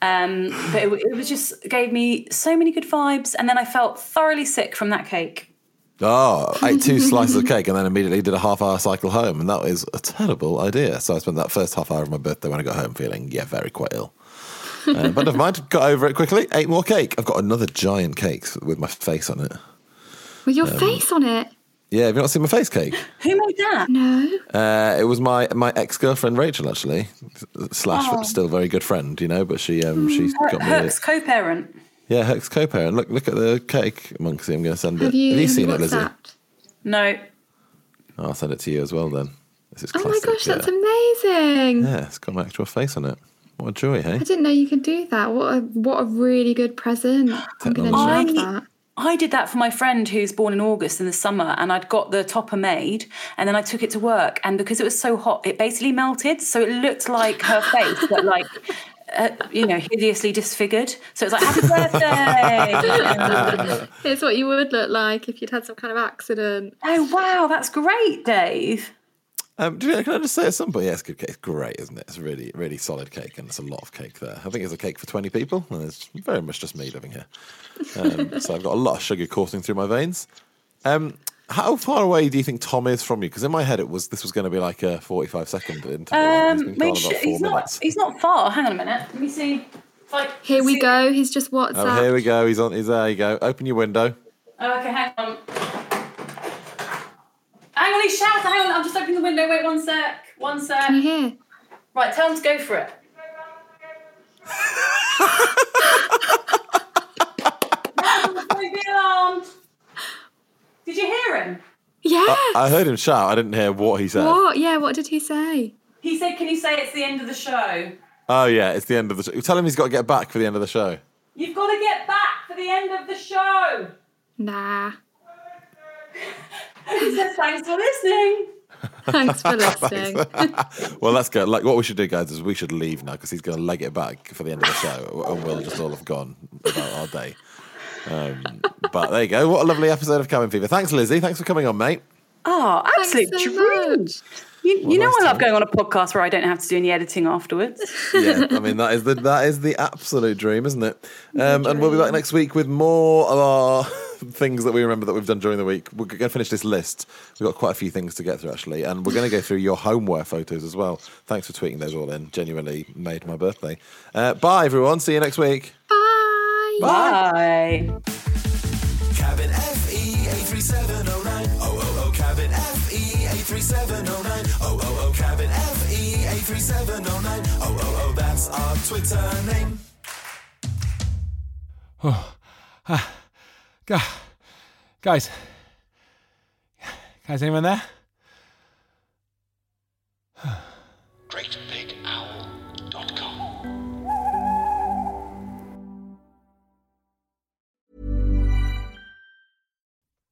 [SPEAKER 8] Um, but it, it was just gave me so many good vibes, and then I felt thoroughly sick from that cake.
[SPEAKER 6] Oh, I ate two slices of cake and then immediately did a half hour cycle home, and that was a terrible idea. So I spent that first half hour of my birthday when I got home feeling, yeah, very quite ill. Uh, but never mind, got over it quickly. Ate more cake. I've got another giant cake with my face on it.
[SPEAKER 4] With
[SPEAKER 6] Um,
[SPEAKER 4] your face on it.
[SPEAKER 6] Yeah, have you not seen my face cake?
[SPEAKER 8] Who made that?
[SPEAKER 4] No.
[SPEAKER 6] Uh, it was my my ex girlfriend Rachel, actually, slash
[SPEAKER 8] Oh.
[SPEAKER 6] still very good friend, you know. But she um she
[SPEAKER 8] Her,
[SPEAKER 6] got me. A,
[SPEAKER 8] Herc's co-parent.
[SPEAKER 6] Yeah, Herc's co-parent. Look look at the cake, Monksy. I'm going to send it.
[SPEAKER 4] Have you,
[SPEAKER 6] have you seen
[SPEAKER 4] you
[SPEAKER 6] it, Lizzie?
[SPEAKER 4] WhatsApped?
[SPEAKER 8] No,
[SPEAKER 6] I'll send it to you as well. Then this is
[SPEAKER 4] Oh my gosh, that's amazing.
[SPEAKER 6] Yeah, it's got my actual face on it. What a joy, hey?
[SPEAKER 4] I didn't know you could do that. What a what a really good present. I'm gonna
[SPEAKER 6] Technology.
[SPEAKER 4] love
[SPEAKER 8] I-
[SPEAKER 4] that.
[SPEAKER 8] I did that for my friend who's born in August in the summer, and I'd got the topper made, and then I took it to work, and because it was so hot, it basically melted, so it looked like her face, but like. Uh, you know, hideously disfigured. So it's like, happy birthday!
[SPEAKER 4] It's what you would look like if you'd had some kind of accident.
[SPEAKER 8] oh, wow, that's great, Dave.
[SPEAKER 6] Um, do you, can I just say at some point, yeah, it's good cake. It's great, isn't it? It's really, really solid cake, and it's a lot of cake there. I think it's a cake for 20 people, and it's very much just me living here. Um, so I've got a lot of sugar coursing through my veins. Um, how far away do you think Tom is from you? Because in my head, it was this was going to be like a 45 second interval.
[SPEAKER 8] Um,
[SPEAKER 6] he's
[SPEAKER 8] make sure he's not. He's not far. Hang on a minute. Let me see. If I
[SPEAKER 4] Here we
[SPEAKER 8] see-
[SPEAKER 4] go. He's just
[SPEAKER 6] Oh, here we go. He's on. He's there. You go. Open your window.
[SPEAKER 8] Oh, okay, hang on. Hang on, he's shouting. Hang on, I'm just opening the window. Wait one sec. One sec.
[SPEAKER 4] Can you hear?
[SPEAKER 8] Right, tell him to go for it. Don't be alarmed. Did you hear him?
[SPEAKER 4] Yeah.
[SPEAKER 6] I heard him shout. I didn't hear what he said.
[SPEAKER 4] what? Yeah. What did he say?
[SPEAKER 8] He said, "Can you say it's the end of the show?"
[SPEAKER 6] Oh yeah, it's the end of the show. Tell him he's got to get back for the end of the show.
[SPEAKER 8] You've got to get back for the end of the show.
[SPEAKER 4] Nah.
[SPEAKER 8] He said, "Thanks for listening."
[SPEAKER 4] Thanks for listening.
[SPEAKER 6] well, that's good. Like, what we should do, guys, is we should leave now because he's going to leg it back for the end of the show, and we'll just all have gone about our day. Um, but there you go. What a lovely episode of Cabin Fever. Thanks, Lizzie. Thanks for coming on, mate.
[SPEAKER 8] Oh, absolute
[SPEAKER 4] so
[SPEAKER 8] dream.
[SPEAKER 4] much.
[SPEAKER 8] You, you know
[SPEAKER 6] nice
[SPEAKER 8] I love going on a podcast where I don't have to do any editing afterwards.
[SPEAKER 6] Yeah, I mean that is the that is the absolute dream, isn't it? Um, and we'll be back next week with more of our things that we remember that we've done during the week. We're going to finish this list. We've got quite a few things to get through actually, and we're going to go through your homeware photos as well. Thanks for tweeting those all in. Genuinely made my birthday. Uh, bye everyone. See you next week.
[SPEAKER 4] Bye.
[SPEAKER 8] Bye.
[SPEAKER 9] Cabin FE 83709. Oh, oh, oh, cabin FE 83709. Oh, oh, oh, cabin FE 83709. Oh, oh, oh, that's our Twitter name.
[SPEAKER 3] Oh, Gu- Guys. Guys, anyone there?
[SPEAKER 5] GreatBigOwl.com.